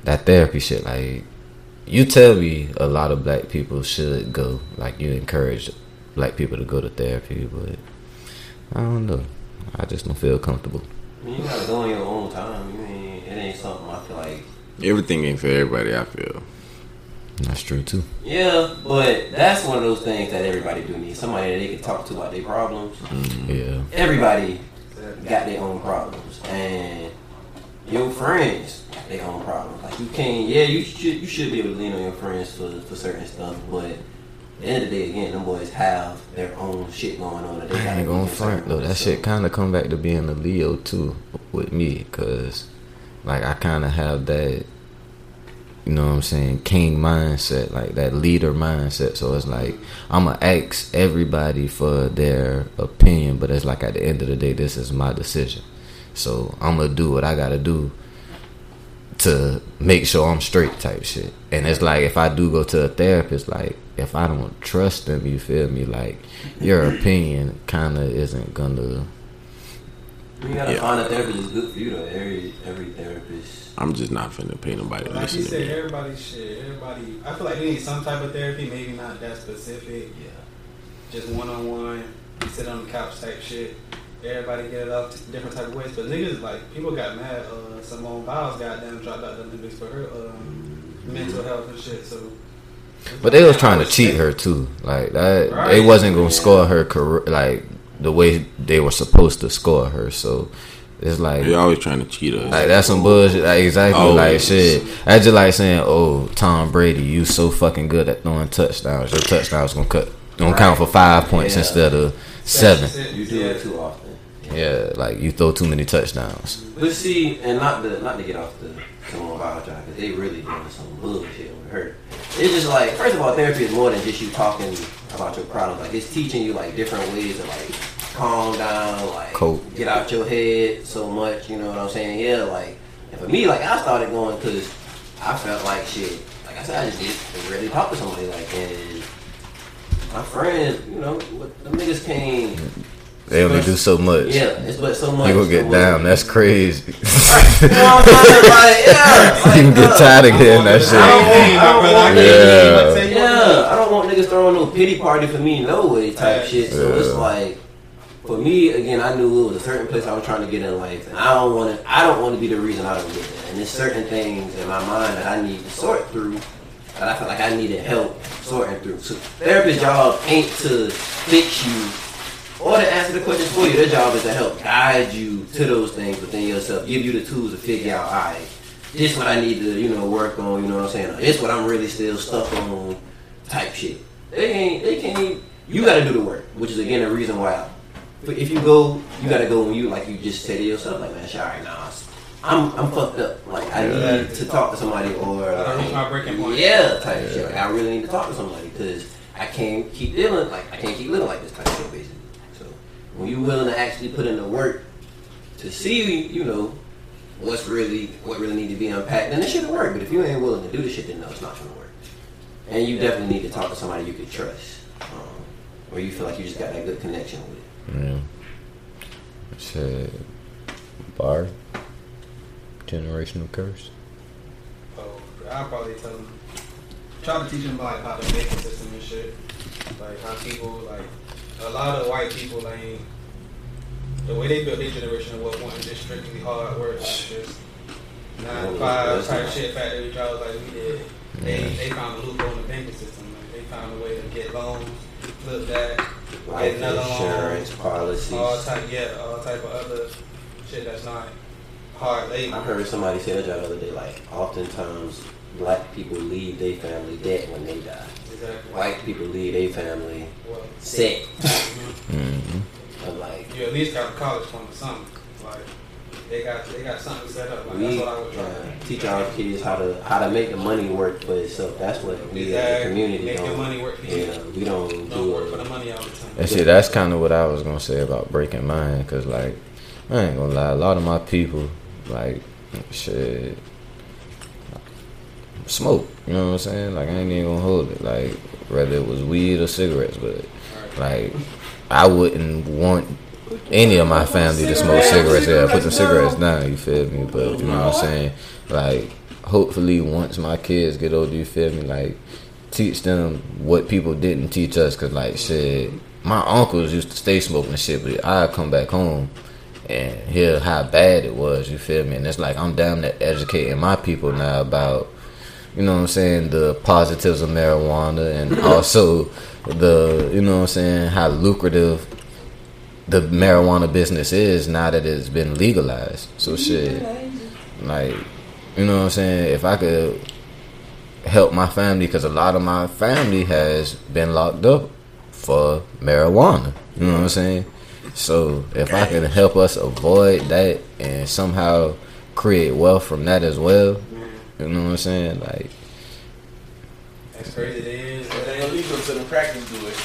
that therapy shit. Like you tell me a lot of black people should go. Like you encourage black people to go to therapy, but I don't know. I just don't feel comfortable. I mean, you gotta go on your own time. You mean, it ain't something I feel like. Everything ain't for everybody. I feel. That's true too. Yeah, but that's one of those things that everybody do need. Somebody that they can talk to about their problems. Mm, yeah. Everybody got their own problems, and your friends got their own problems. Like you can't. Yeah, you should you should be able to lean on your friends for for certain stuff, but. At the end of the day, again, them boys have their own shit going on. That they I ain't gonna front though. That ways. shit kind of come back to being a Leo too with me, cause like I kind of have that, you know what I'm saying, king mindset, like that leader mindset. So it's like I'ma ask everybody for their opinion, but it's like at the end of the day, this is my decision. So I'm gonna do what I gotta do to make sure I'm straight type shit. And it's like if I do go to a therapist, like if I don't trust them, you feel me? Like your opinion kind of isn't gonna. You gotta Yeah. find a therapist that's good for you though. Every every therapist. I'm just not finna pay nobody to like listen you to said, me. everybody should. Everybody, I feel like they need some type of therapy. Maybe not that specific. Yeah. Just one on one, sit on the couch type shit. Everybody get it up different type of ways. But niggas like people got mad. Uh, Simone Biles got them dropped out the Olympics for her um, mental health and shit. So. But they was trying to cheat her too. Like that, they wasn't gonna score her career like the way they were supposed to score her. So it's like. They always trying to cheat us. Like that's some bullshit. Like exactly Always. like shit. That's just like saying, "Oh, Tom Brady, you so fucking good at throwing touchdowns. Your touchdowns gonna cut, gonna count for five points Yeah. instead of seven. You do it too often. Yeah, like you throw too many touchdowns. But see, and not to not to get off the Simone Biles track, because they really doing some bullshit with her. It's just like, first of all, therapy is more than just you talking about your problems. Like it's teaching you like different ways to like calm down, like Cope. get out your head so much. You know what I'm saying? Yeah, like and for me, like I started going because I felt like shit. Like I said, I just didn't really talk to somebody like and my friends, you know, the niggas came. They only do so much. Yeah, it's but so much. You gonna get so down. That's crazy. You know what I'm saying? Like, yeah. you can get tired of hearing that shit. don't, I want Yeah. niggas. Yeah, I don't want niggas throwing no pity party for me, no way type shit. So it's like, for me, again, I knew it was a certain place I was trying to get in life, and I don't want to. I don't want to be the reason I don't get there. And there's certain things in my mind that I need to sort through. That I felt like I needed help sorting through. So therapist job ain't to fix you or to answer the questions for you. Their job is to help guide you to those things within yourself, give you the tools to figure out, all right, this what I need to, you know, work on, you know what I'm saying? Or this what I'm really still stuck on type shit. They ain't, they can't even, you gotta do the work, which is again the reason why. But if you go, you gotta go when you, like you just say to yourself, like, man, shit, all right, nah, I'm, I'm fucked up. Like, I need to talk to somebody or, Gotta reach my breaking point. yeah, type shit. Like, I really need to talk to somebody because I can't keep dealing, like, I can't keep living like this type of shit, basically. So, when you're willing to actually put in the work to see, you know, what's really, what really need to be unpacked, then it should work. But if you ain't willing to do the shit, then no, it's not gonna work. And you definitely need to talk to somebody you can trust, um, or you feel like you just got that good connection with. Yeah. Shit. Bar. Generational curse. So I'll probably tell them, try to teach them like about the banking system and shit. Like how people like a lot of white people like the way they built their generation of wealth wasn't just strictly hard work, like just nine to five type shit factory jobs like we did. They they found a loophole in the banking system. Like they found a way to get loans, flip that, Life get another insurance loan, policies. all type yeah, all type of other shit that's not hard labor. I heard somebody say that the other day, like, oftentimes black people leave their family dead when they die. Exactly. White people leave their family Well, sick. Mm-hmm. I'm like, you at least got a college fund or something. Like they got they got something set up. Like we that's what I would try. uh, teach our kids how to how to make the money work for itself. That's what we as a community Make your don't. money work for you. you know, we don't, Don't do work for the money all the time. And see, that's kind of what I was gonna say about breaking mine, cause like, I ain't gonna lie, a lot of my people, like, shit, smoke. You know what I'm saying? Like, I ain't even gonna hold it. Like, whether it was weed or cigarettes, but like, I wouldn't want any of my family to smoke cigarettes. Yeah, put them cigarettes down. You feel me? But you know what I'm saying? Like, hopefully, once my kids get older, you feel me? Like, teach them what people didn't teach us. Cause like shit, my uncles used to stay smoking shit, but I come back home and hear how bad it was. You feel me? And it's like I'm down to educating my people now about, you know what I'm saying, the positives of marijuana and also the, you know what I'm saying, how lucrative the marijuana business is now that it's been legalized. So shit, like, you know what I'm saying? If I could help my family because a lot of my family has been locked up for marijuana. You know what I'm saying? So if I can help us avoid that and somehow create wealth from that as well, you know what I'm saying? Like, That's crazy. They is. But they gonna leave them to the crack and do it.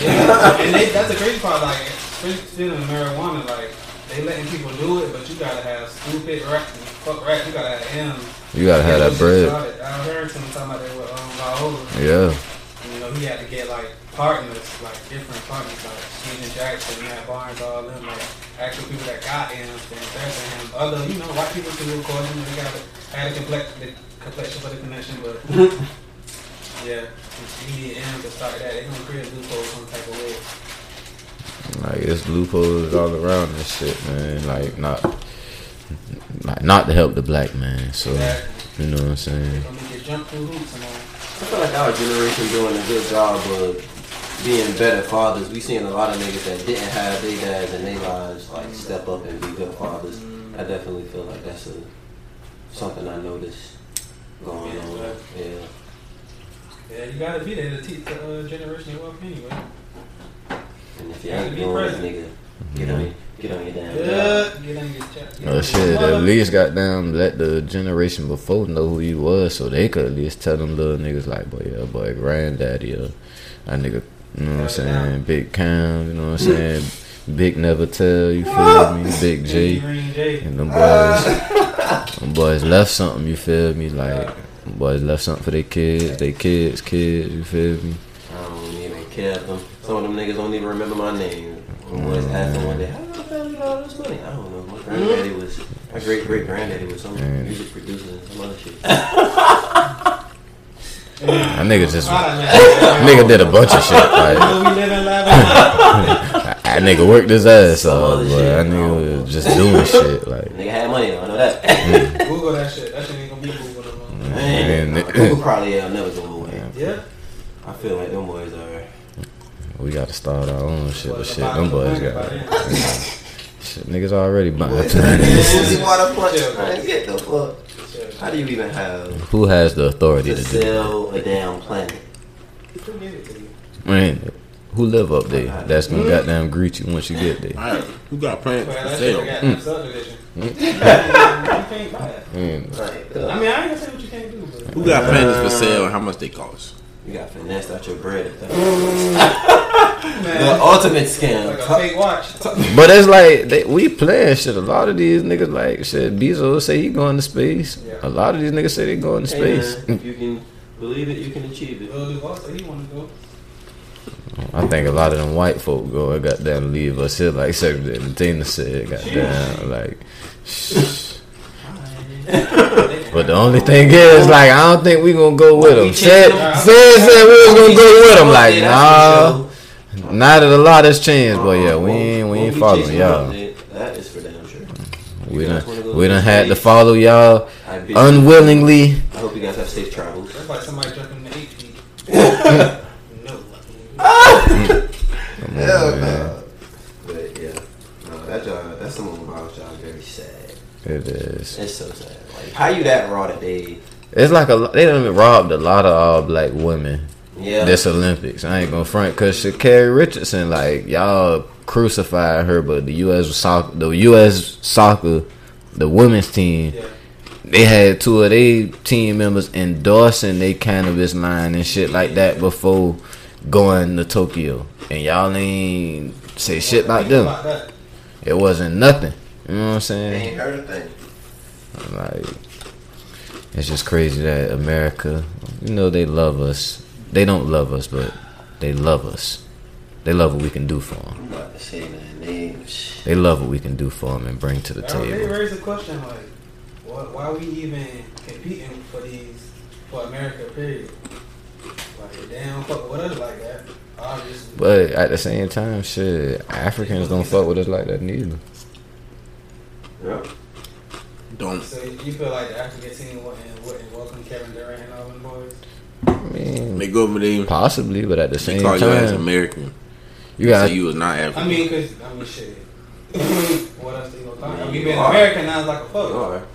Yeah, and they, that's the crazy part. Like, especially in marijuana, like they letting people do it, but you gotta have stupid rap, fuck rap. You gotta have M. you gotta have that bread. I heard some talking about that with um, Viola. Yeah. You know, he had to get like partners, like different partners, like Steven Jackson, Matt Barnes, all them, like actual people that got him to invest in him. Other, you know, white people too, of course, you know, they got to had a complex, the complexion for the connection, but yeah, you need him to start that. They're gonna create a loophole some type of way. Like it's loopholes all around this shit, man. Like not, like not to help the black man. So Exactly. you know what I'm saying? Gonna make you jump through hoops and all. I feel like our generation doing a good job of being better fathers. We seeing a lot of niggas that didn't have their dads in their lives like step up and be good fathers. I definitely feel like that's a something I noticed going on. Yeah. Yeah, you gotta be there to teach the uh, generation of wealth anyway. And if you Yeah, ain't be doing it, present. nigga, get on your get on your damn job. Yeah, get on your chat. Oh shit! At least got them let the generation before know who you was, so they could at least tell them little niggas like, boy, yeah, boy, granddaddy, or that nigga, you know what I'm saying, Big Cam, you know what I'm saying, Big Never Tell, you feel me, Big J, and them boys, them boys left something, you feel me, like, them boys left something for their kids, they kids, kids, you feel me. I don't even care if them. Some of them niggas don't even remember my name. I was asking one day, how did I family got all this money? I don't know. My granddaddy was, my great great granddaddy was some Mm. music producer and some other shit. That nigga just, nigga did a bunch of shit, like, You know we live in live. That nigga worked his ass off, other but shit. that nigga was just doing shit like. Nigga had money though, I know that. Google that shit. That shit ain't gonna be Google no more. Man, Man, Google probably yeah, never go away. Yeah. I feel like them boys are. We gotta start our own shit, but But shit, them boys got shit. Niggas already buying Boys, planets. you water punch. Chill, bro. Man, get the fuck. How do you even have Who has the authority to to do? sell a damn planet? Who gave it to you? Man, who live up there? That's gonna goddamn greet you once you get there. Alright, who got plans Man, for sale? got Mm. subdivision. You can't buy it. Mm. Like, I mean, I ain't gonna say what you can't do, but Who got plans for sale how much they cost? you got finessed out your bread. the ultimate scam. like a fake watch. But it's like they, we playing shit. A lot of these niggas like shit. Bezos say he going to space. Yeah. A lot of these niggas say they going to Hey, space. man, if you can believe it, you can achieve it. Lil Duval said he wanna go. I think a lot of them white folk go and goddamn leave us here like Second Entertainer said. Goddamn like. But the only thing is, like, I don't think we gonna go with them. Said, said, said we was gonna go with them. Like, nah, now that a lot has changed, but yeah, we ain't, we ain't following y'all. That is for damn sure. We You guys wanna done, we to done had to follow y'all I bet you- unwillingly. I hope you guys have safe travels. That's like somebody jumping the eight feet. no. Hell no. But yeah, no, that job, that's some of my job very sad. It is. It's so sad. Like, how you that raw they? It's like a they done robbed a lot of all black women Yeah. this Olympics. I ain't gonna front because Sha'Carri Richardson, like y'all crucified her, but the U.S. soccer, the U.S. soccer, the women's team, Yeah. they had two of their team members endorsing their cannabis line and shit like that before going to Tokyo, and y'all ain't say shit about them. About that. It wasn't nothing. You know what I'm They saying? ain't heard a thing. Like, it's just crazy that America, you know, they love us. They don't love us, but they love us. They love what we can do for them. I'm about to say man, they. They love what we can do for them and bring to the Now, They table. raised the question like, why, why we even competing for these for America? Period. Like they don't fuck with us like that. Obviously. But at the same time, shit, Africans don't fuck with us like that neither. Yeah. Don't. So you feel like the African team wouldn't, wouldn't welcome Kevin Durant and all them boys? I mean, They go over there. possibly, but at the They same call you as American. you Say got you was not African. I mean, cause I mean, shit. what else they gonna talk? I mean, You being are. American now is like a You fuck.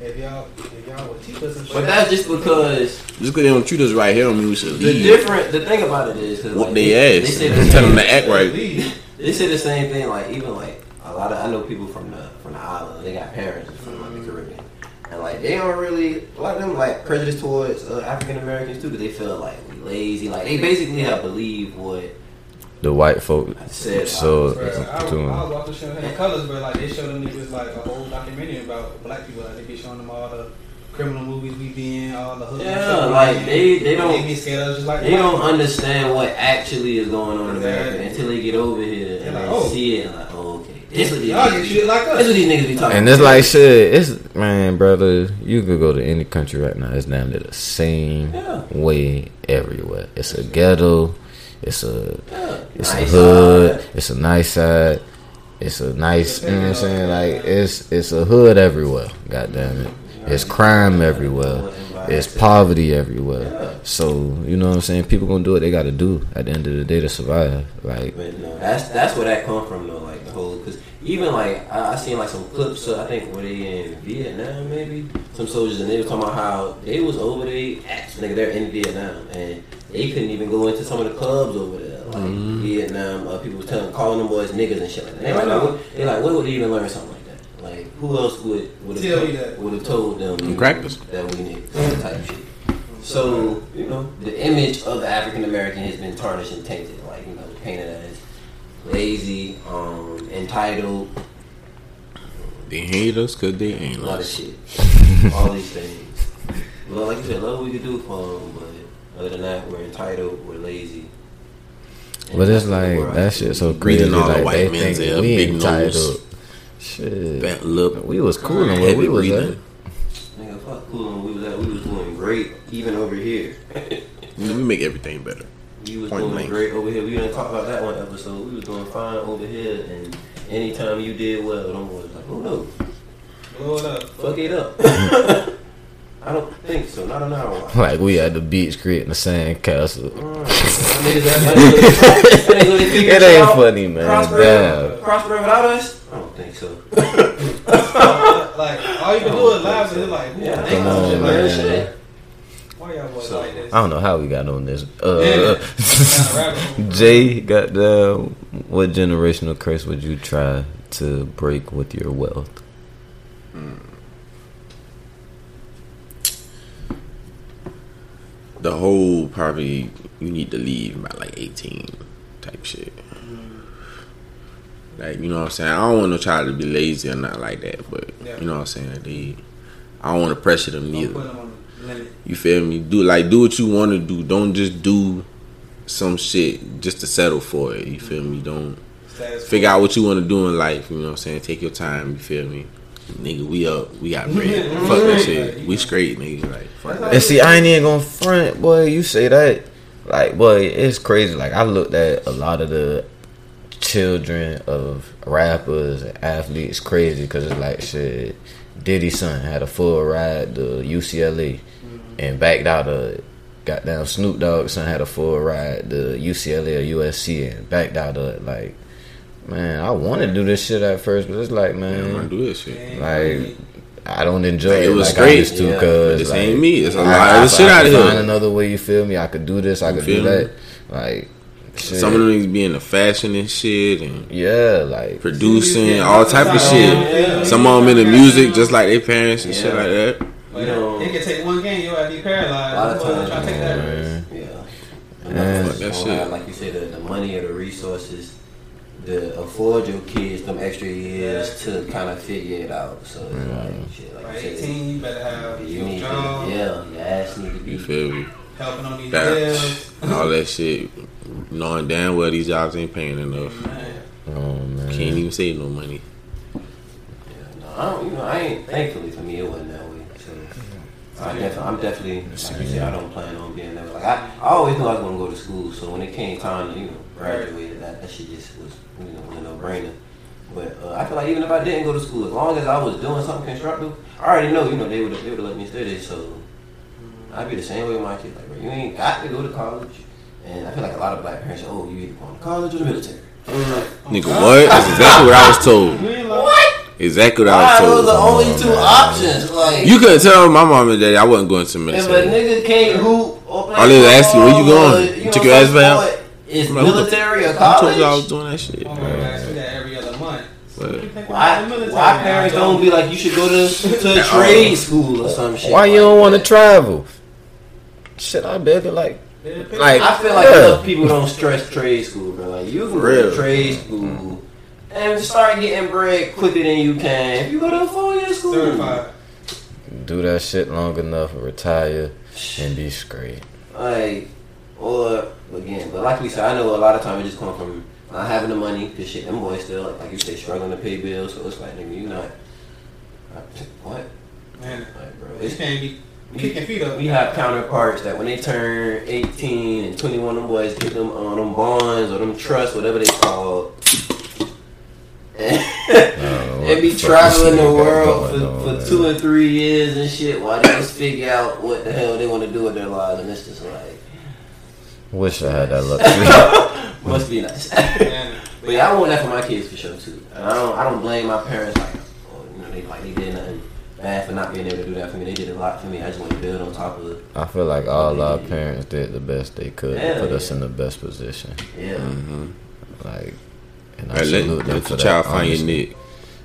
Are. If y'all, if y'all would teach us, and But that's just because Just because they don't treat us right here don't mean we should the leave. different. The thing about it is, cause Whoop like, they ass. say the Tell them to act right. They say the same thing. Like even like a lot of I know people from the from the island. They got parents from like the Caribbean, and like they don't really a lot of them like prejudice towards uh, African Americans too, because they feel like we lazy. Like they basically have believed what the white folk. I said. So, Bro, I, was- I to was watching show Hidden Colors, but like they showed them niggas like a whole documentary about black people. Like they be showing them all the criminal movies we be in, all the hood. Yeah, like, they- they don't- They be scared of just like They don't understand what actually is going on in America Exactly. until they get over here and They're like, they oh. see it like, oh, okay. This what these Y'all niggas get be- shit like This what these niggas be talking And it's like shit. It's man, brother. You could go to any country right now. It's damn near the same Yeah. way everywhere. It's a ghetto. It's a it's Nice a hood. side. It's a nice side. It's a nice. You know what I'm saying? Like it's it's a hood everywhere. God damn it. It's crime everywhere. It's poverty everywhere. So you know what I'm saying. People gonna do what they got to do at the end of the day to survive. Like But no, that's that's where that come from though. Like the whole because even like I, I seen like some clips. Uh, I think were they in Vietnam maybe some soldiers and they were talking about how they was over there. Nigga, they're in Vietnam and they couldn't even go into some of the clubs over there. Like Vietnam, uh, people was telling calling them boys niggas and shit like that. They like, like, what, they like what would they even learn something like that? Like who else would would have told, would have told them you know, crackers. that we niggas type shit. So, you know, the image of the African American has been tarnished and tainted, like, you know, painted as lazy, um, entitled, They hate us because they ain't a lot of shit. All these things. Well, like you said, love what we could do for them, but other than that, we're entitled, we're lazy. And But it's like that shit so Reading crazy. all the Like white they men's think we big nose. entitled. Shit, Fat lip. we was cool and where we was at. Nigga, fuck cool, we was, at, we was doing great, even over here. We make everything better. we was Point doing blank. great over here. We didn't talk about that one episode. We was doing fine over here, and anytime you did well, them boys like, oh no, Blow it up. fuck it up. I don't think so. Not an hour. Like we at the beach creating a sand castle. Niggas that- that niggas really figured It ain't out funny, man. Prosper, Damn. prosper without us? I don't think so. Like all you can do is laugh and it's like, who Yeah, thinks come some on, shit like man. this shit? Why y'all boys So- like this? I don't know how we got on this. Uh, Kinda rabbit hole. Jay, got the what generational curse would you try to break with your wealth? The whole probably you need to leave by like eighteen type shit. Like you know what I'm saying. I don't want no child to be lazy or not like that, but Yeah. you know what I'm saying. They, I don't want to pressure them neither. You feel me? Do like do what you want to do. Don't just do some shit just to settle for it. You feel me? Don't figure out what you want to do in life. You know what I'm saying? Take your time. You feel me? Nigga, we up. We got bread. fuck that shit. We straight, nigga. Like fuck that. And see, I ain't even gonna front, boy. You say that, like, boy, it's crazy. Like, I looked at a lot of the children of rappers and athletes crazy because it's like shit. Diddy's son had a full ride to UCLA mm-hmm. and backed out of goddamn Snoop Dogg son had a full ride to UCLA or USC and backed out of it. Like, man, I want to do this shit at first, but it's like, Man, I'm gonna do this shit. like. I don't enjoy Like, it. it was like I great, used to yeah, because but this like, ain't me. It's a lot of I- other shit I out could here. Find another way. You feel me? I could do this. I could do feel me? that. Like shit. Some of them niggas be in the fashion and shit and yeah, like producing all type of shit. Some of them in the music just like their parents and shit like that. Like, You know- it can take one game, you gotta be A lot paralyzed. of times, try to take that risk. man. Yeah. Yeah. Another Fuck fuck that that shit. Like you said, the, the money or the resources to afford your kids them extra years to kind of figure it out. So it's like shit, like By you 18, you better have you your need to, job, yeah, your ass need to be. You feel me? helping on these That, bills. all that shit. Knowing damn well these jobs ain't paying enough. Man. oh man. Can't even save no money. Yeah, no, I don't, you know, I ain't. Thankfully for me, it wasn't that way. So I definitely, I'm definitely, like I said, I don't plan on being that way. Like I, I always knew I was gonna go to school. So when it came time you know, graduate, that that shit just was, you know, a no brainer. But uh, I feel like even if I didn't go to school, as long as I was doing something constructive, I already know, you know, they would they would have let me stay there. So I'd be the same way with my kids. Like, bro, you ain't got to go to college. And I feel like a lot of black parents say, oh, you either going to college or the military. Nigga, what? That's exactly what I was told. You ain't What? Exactly what I Why? was Those are the told. only two options. Like, You couldn't tell my mom and daddy I wasn't going to the if a military. nigga can't hoop or play All they ask you, where you going? or, You know, took your ass some back? sport, It's I'm like, who the- military or I told you I was college. doing that shit. oh my gosh, we got every other month. But You Why, about the military why parents don't- don't be like, you should go to, to a trade school or some shit? Why you don't want to travel? Shit, I bet it like like I feel like yeah. enough people don't stress trade school, bro. Like you can go to trade school and start getting bread quicker than you can if you go to a four year school. certified. do that shit long enough, retire, and be straight. Like, or again, but like we said, I know a lot of time it just come from not having the money. Cause shit, them boys still like, like you say, struggling to pay bills. So it's like, nigga, you not. What? Man, Like, bro, you it's can't be kicking feet up. We have counterparts that when they turn 18 and 21, them boys get them on them bonds or them trusts, whatever they call. and they be the traveling the world for, on, for two and three years and shit while they just figure out what the hell they want to do with their lives. And it's just like, Wish I had that luck. must be nice. But yeah, I want that for my kids for sure too. And I don't, I don't blame my parents like, oh, you know, they like they did nothing bad for not being able to do that for me. They did a lot for me. I just want to build on top of it. I feel like all our parents did the best they could to Hell put us in the best position. Yeah. Mhm. Like, and I Hey, let, salute them let for the that. child find your honestly. niche.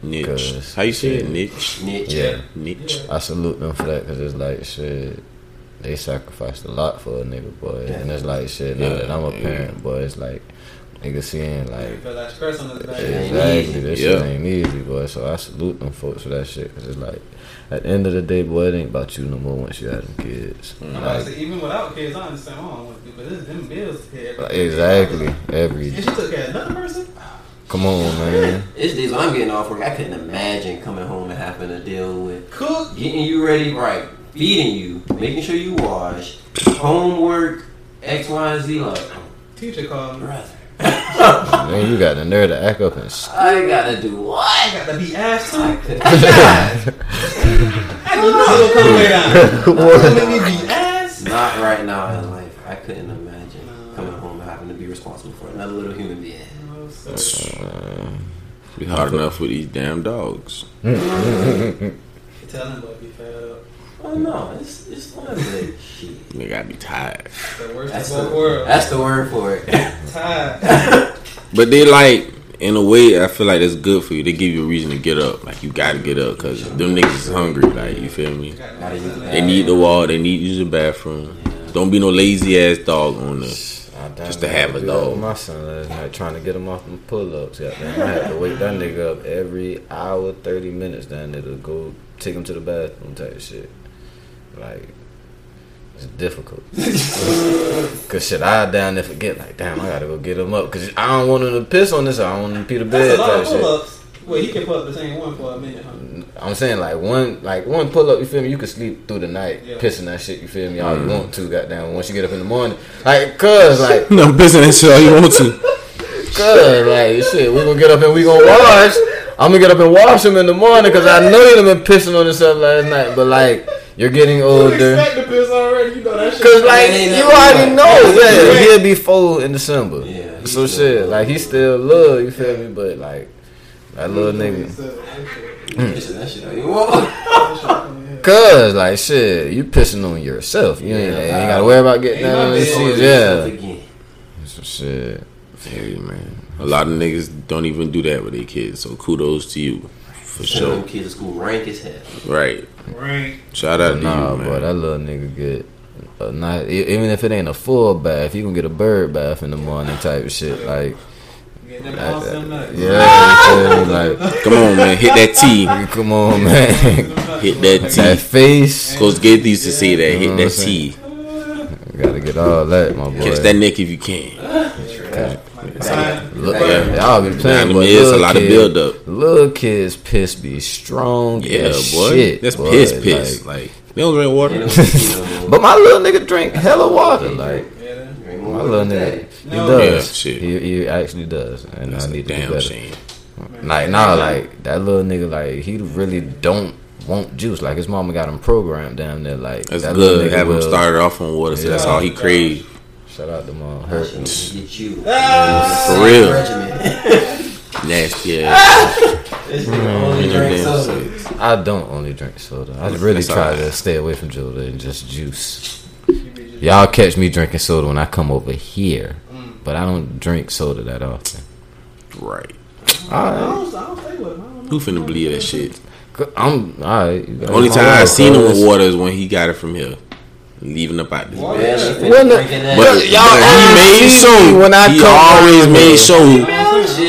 Niche. 'Cause How you say it? Niche. Niche. Yeah, Niche. I salute them for that because it's like shit. They sacrificed a lot for a nigga, boy, and it's like shit. Now Yeah, that I'm a yeah. parent, boy, it's like nigga seeing like feel that stress on his back. Yeah. ain't Exactly. easy. This Yeah. shit ain't easy, boy. So I salute them folks for that shit. Cause it's like, at the end of the day, boy, it ain't about you no more once you have them kids. I'm about Like, say, even without kids, I understand what I want to do, but this them bills hit like, exactly. Every And she took care of another person. come on, man. It's days when I'm getting off work. I couldn't imagine coming home and having to deal with Cook. getting you ready right, feeding you, making sure you wash, homework, X, Y, and Z. Like, Teacher called me. Man, you got the nerve to act up and sh- I gotta do what? I got to be ass. I Could- don't know. Come. Don't make me be ass. Not right now in life. I couldn't imagine coming home and having to be responsible for another little human being. Uh, be hard enough with these damn dogs. Tell him about be fed up. Oh no, it's it's fun. Like, shit. They gotta be tired. The worst That's of the, both worlds. that's the word for it. Tired. But they like, in a way, I feel like that's good for you. They give you a reason to get up. Like you gotta get up because them niggas is hungry. Like you feel me? Gotta use the They need the wall. They need to use the bathroom. Don't be no lazy ass dog on the. I damn Just to have a do dog. My son last night trying to get him off them pull ups. Goddamn, I had to wake that nigga up every hour, thirty minutes down there to go take him to the bathroom type shit. Like it's difficult. Cause shit, I down there forget like, damn, I gotta go get him up. Cause I don't want him to piss on this. I don't want him to pee the That's bed a lot of shit. pull-ups. Well, he can pull up the same one for a minute, huh? I'm saying like one like one pull up, you feel me? You can sleep through the night, Yeah. pissing that shit, you feel me? All you mm. want to, goddamn. Once you get up in the morning, like, cause like, No, pissing that shit all you want to. cause like, shit, we gonna get up and we gonna wash. I'm gonna get up and wash him in the morning, cause I know you done been pissing on yourself last night. But like, you're getting older. expect already. You know that shit. Cause like you already know, Yeah. yeah, he'll be four in December. Yeah, So still- shit, like he still love you, feel me? But like that little nigga. Uh, mm. Pissing that shit out you want. Cause like shit, you pissing on yourself. You ain't, Yeah. you ain't gotta worry about getting Ain't that on my the bad. sheets. Yourself Yeah. again. So shit. Hey man, a lot of niggas don't even do that with their kids. So kudos to you, for Send them sure. kids to school rank as hell. Right. Right. Shout out to Nah, you, boy, that little nigga get a nice, e- even if it ain't a full bath, you gonna get a bird bath in the morning type of shit. Like, Get that- awesome nuts. yeah, you like, Come on, man, hit that T. come on, man. Hit that T. that T. face, Coach Gates used to say that. Hit that T. gotta get all that, my boy. Catch that neck if you can. Look, Yeah. y'all be Nah, playing, them but is a little lot of kid- build up. Little kids piss be strong Yeah, as boy. shit. That's boy. piss, piss. Like, Like, they don't drink water. no kid no more. but my little nigga drink hella water. Like Drink my little nigga, that. he No. does. Yeah, shit. He, he actually does, and That's I a need to do damn better. shame. Like nah, like that little nigga, like he really don't want juice. Like his mama got him programmed down there. Like That's that good. nigga Have him started off on water, so that's all he crave. Shout out to mom. That Hurt. get you. Ah! For real. Nasty ass. This nigga only drink Damn soda. shit. I don't only drink soda. I really That's try alright. to stay away from soda and just juice. Y'all catch me drinking soda when I come over here, but I don't drink soda that often. Right. I don't, I don't stay with him. I don't know. Who finna believe that shit? I'm alright. Only time I seen him with water is when he got it from here. Leaving up out this Man, bitch. she finna When the- drinking But, y'all but he made see sure when I he come always made here. sure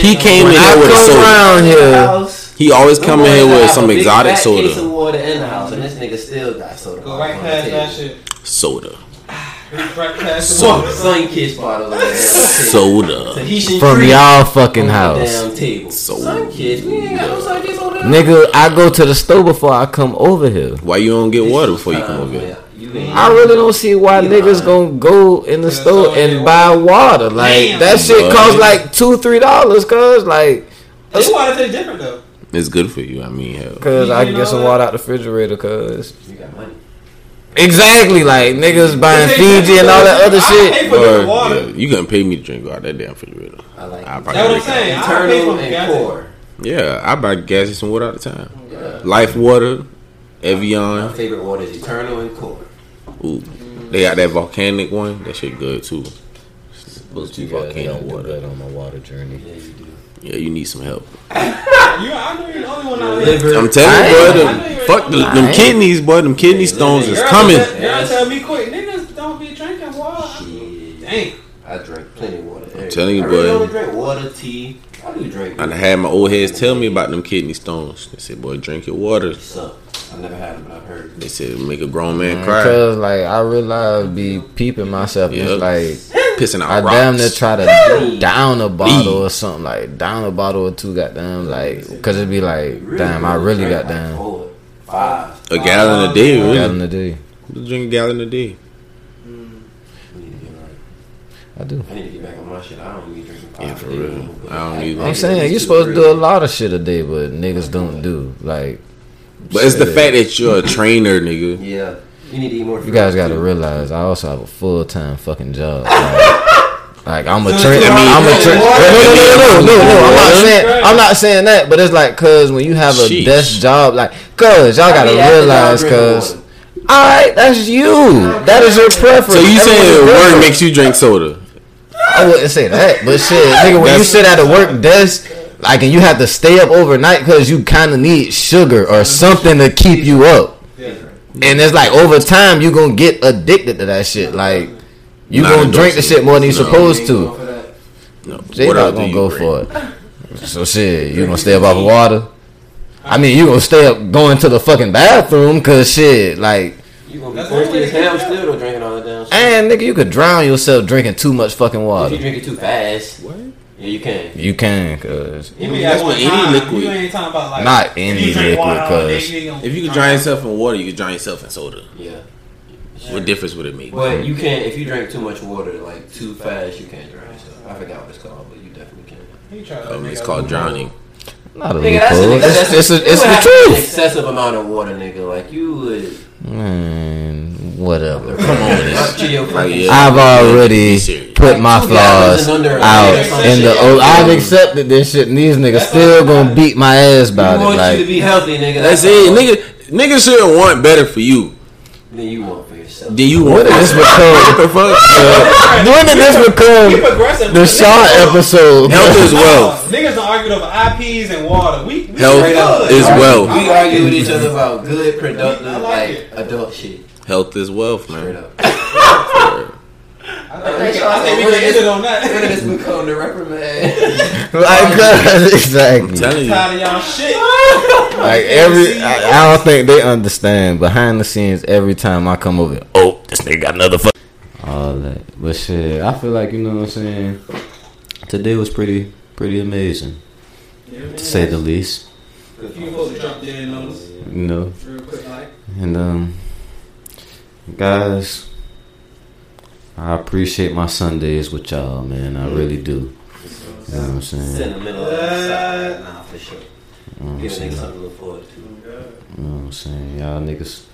he came in When I there with a come soda. around here, He always come in here with some exotic fat Case of soda. water in the house, and this nigga still got soda. Go right past that shit. Soda. Right past the So- water. Sunkist bottle on the damn table. Soda. From y'all fucking house. Soda. Sunkist. We ain't got no Sunkist over there. Nigga, I go to the store before I come over here. Why you don't get water before you come over here? You ain't- I really don't see why You niggas lying. gonna go in the store and buy water. Like that shit Boy. costs like two, three dollars. Cause like, This water tastes different though. It's good for you. I mean, hell. cause I can get some know water out the refrigerator. Cause You got money. exactly like niggas buying Fiji and all that other different. I pay shit. for different Or, water. yeah, you gonna pay me to drink out that damn refrigerator. I like I probably That's what I'm saying. I pay Eternal for and gas. core. Yeah, I buy gas and some water all the time. Life water, My Evian. favorite water is Eternal and core. Ooh, they got that volcanic one. That shit good too. Supposed to be You guys volcano don't do water. on my water journey. Yeah, you do. Yeah, you need some help. you, I know you're the only one out here. I'm telling you, boy. Them, I know you fuck the, them kidneys, boy. Them kidney stones is coming. Tell, girl, tell me quick. Niggas don't be drinking water. Shit. Dang. I drink plenty of water. every telling day. you, I really boy. only drink water, tea. I do drink. I had my old heads tell me about them kidney stones. They said, boy, drink your water. Suck. I never had them, but I've heard. They said, make a grown man mm, cry. Cause like I realize I be peeping myself. and Yep. It's like Pissing out I rocks. damn near try to down a bottle Lee. or something like down a bottle or two. Goddamn, like cause it'd be like damn, I really got down. Four, five. a gallon a day, Gallon really. a day. Just drink a gallon a day. Mm. We need to get right. I do. I need to get back on my shit. I don't even drink Yeah, for real. I don't either. I'm saying you're supposed to do a lot of shit a day, but niggas don't do. Like, But it's the fact that you're a trainer, nigga. Yeah, you need to eat more. You guys got to realize I also have a full time fucking job. Like, like, I'm a trainer. I'm a trainer. No, no, no, no, no, no. I'm not saying. I'm not saying that. But it's like, cause when you have a Sheesh. desk job, like, cause y'all gotta I be realize, cause. drinking All right, that's you. That is your preference. So you saying Everyone's work makes you drink soda? I wouldn't say that, but shit, nigga, when you sit at a work desk, like, and you have to stay up overnight because you kind of need sugar or something to keep you up. And it's like over time you're gonna get addicted to that shit. Like you Not gonna drink the shit more than you No. supposed to. for that. No. Jay not gonna go drink? for it. So shit, you gonna stay up off of water? I mean, you gonna stay up going to the fucking bathroom because shit, like, You gonna be thirsty as hell still drinking all that damn shit. and nigga, you could drown yourself drinking too much fucking water. If water. you drink it too fast, yeah, you can. You can, cause You I mean mean, that's one what any time, liquid- You ain't talking about like Not if any you liquid, water cause- you ain't gonna If you can drown yourself in water, you can drown yourself in soda. Yeah. What difference would it make? But you can't if you drink too much water like too fast. You can't drown yourself. I forgot what it's called, but you definitely can. He try Um, it's called drowning. not a Nigga, that's, a, loophole. nigga, It's, that's, it's, you it's the have to truth. Excessive amount of water, nigga. Like you would. Man, whatever. Come on, Up to your Like, fucking- yeah. I've already put my flaws and under a out minute or some in the. shit. Oh, I've accepted this shit, and these niggas still gonna beat my ass We about it. want you to Like, be healthy, nigga. That's it, nigga. Niggas shouldn't want better for you. than you want for yourself. Then you when want did this what become? the fuck? When did this become progressive. the Shaw episode? Health is wealth. Niggas don't argue over IPs and water. We, we Health up. is wealth. We argue with each other about good, productive, I like like adult shit. Health is wealth, Straight man. up. I think we can- I think we can end it on When did that. this become the reprimand? Like, God, exactly. I'm telling you. Tired of y'all shit. Like every, I, I don't think they understand behind the scenes. Every time I come over, oh, this nigga got another fuck. All that, but shit, I feel like you know what I'm saying. Today was pretty, pretty amazing to say the least. A few folks jumped in on us You know, real quick, like. and um, guys, I appreciate my Sundays with y'all, man. I really do. You know what I'm saying? Sentimental outside. Nah, for sure. You know what I'm Give a saying? nigga something to look forward to. You know what I'm saying? Y'all niggas,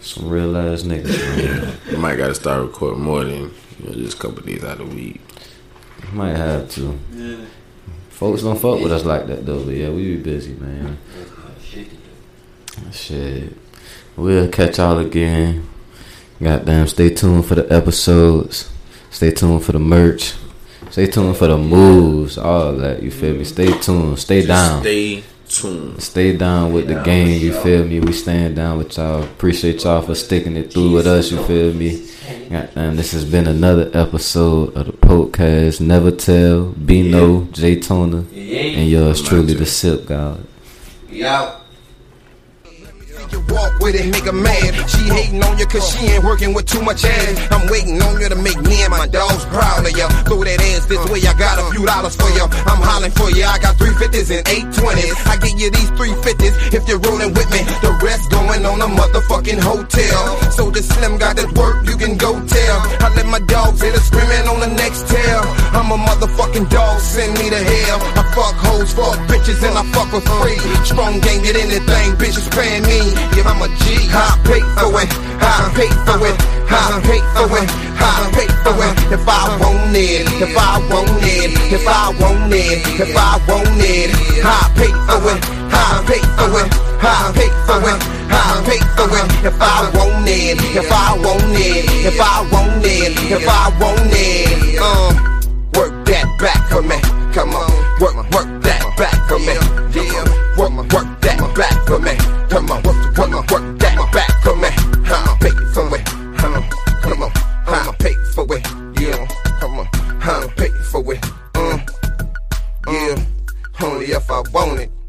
some real ass niggas, man. You might gotta start recording more than you know, just a couple days out of the week. Might have to. Yeah. Folks don't fuck with us like that though, but yeah, we be busy, man. Shit to do. Shit. We'll catch y'all again. Goddamn, stay tuned for the episodes. Stay tuned for the merch. Stay tuned for the moves, all that, you feel me? Stay tuned. Stay down. Stay tuned. Stay down with the Yeah, gang, for you feel me? We stand down with y'all. Appreciate y'all for sticking it through with us, you feel me? Goddamn, this has been another episode of the podcast. Never Tell, Bino, J Toner, Yeah. and yours truly, the Silk God. We out. Walk with it, make her mad. She hating on you cause she ain't working with too much ass. I'm waiting on you to make me and my dogs proud of you. Throw that ass this way, I got a few dollars for you. I'm hollering for you, I got 350s and 820s. I give you these 350s if you're rolling with me. The rest going on a motherfucking hotel. So the slim got that work, you can go tell. I let my dogs hit her screaming on the next tail. I'm a motherfucking dog, send me to hell. I fuck hoes, fuck bitches, and I fuck for free. Strong gang, get anything, bitches paying me give him a G. I pay for it, I pay for it, I pay for it, I pay for it. If I want it, if I want it, if I want it, if I want it, I pay for it, I pay for it, I pay for it. I pay for it if I want it, if I want it, if I want it, if I want it. Um, work that back for me, come on, work, work that back for me. Come on work, work that back for me. Come on, work, work, work that back for me. Huh, pay for it. Huh, come on, huh, pay for it. Yeah, come on, huh, pay for it. Uh, yeah, only if I want it.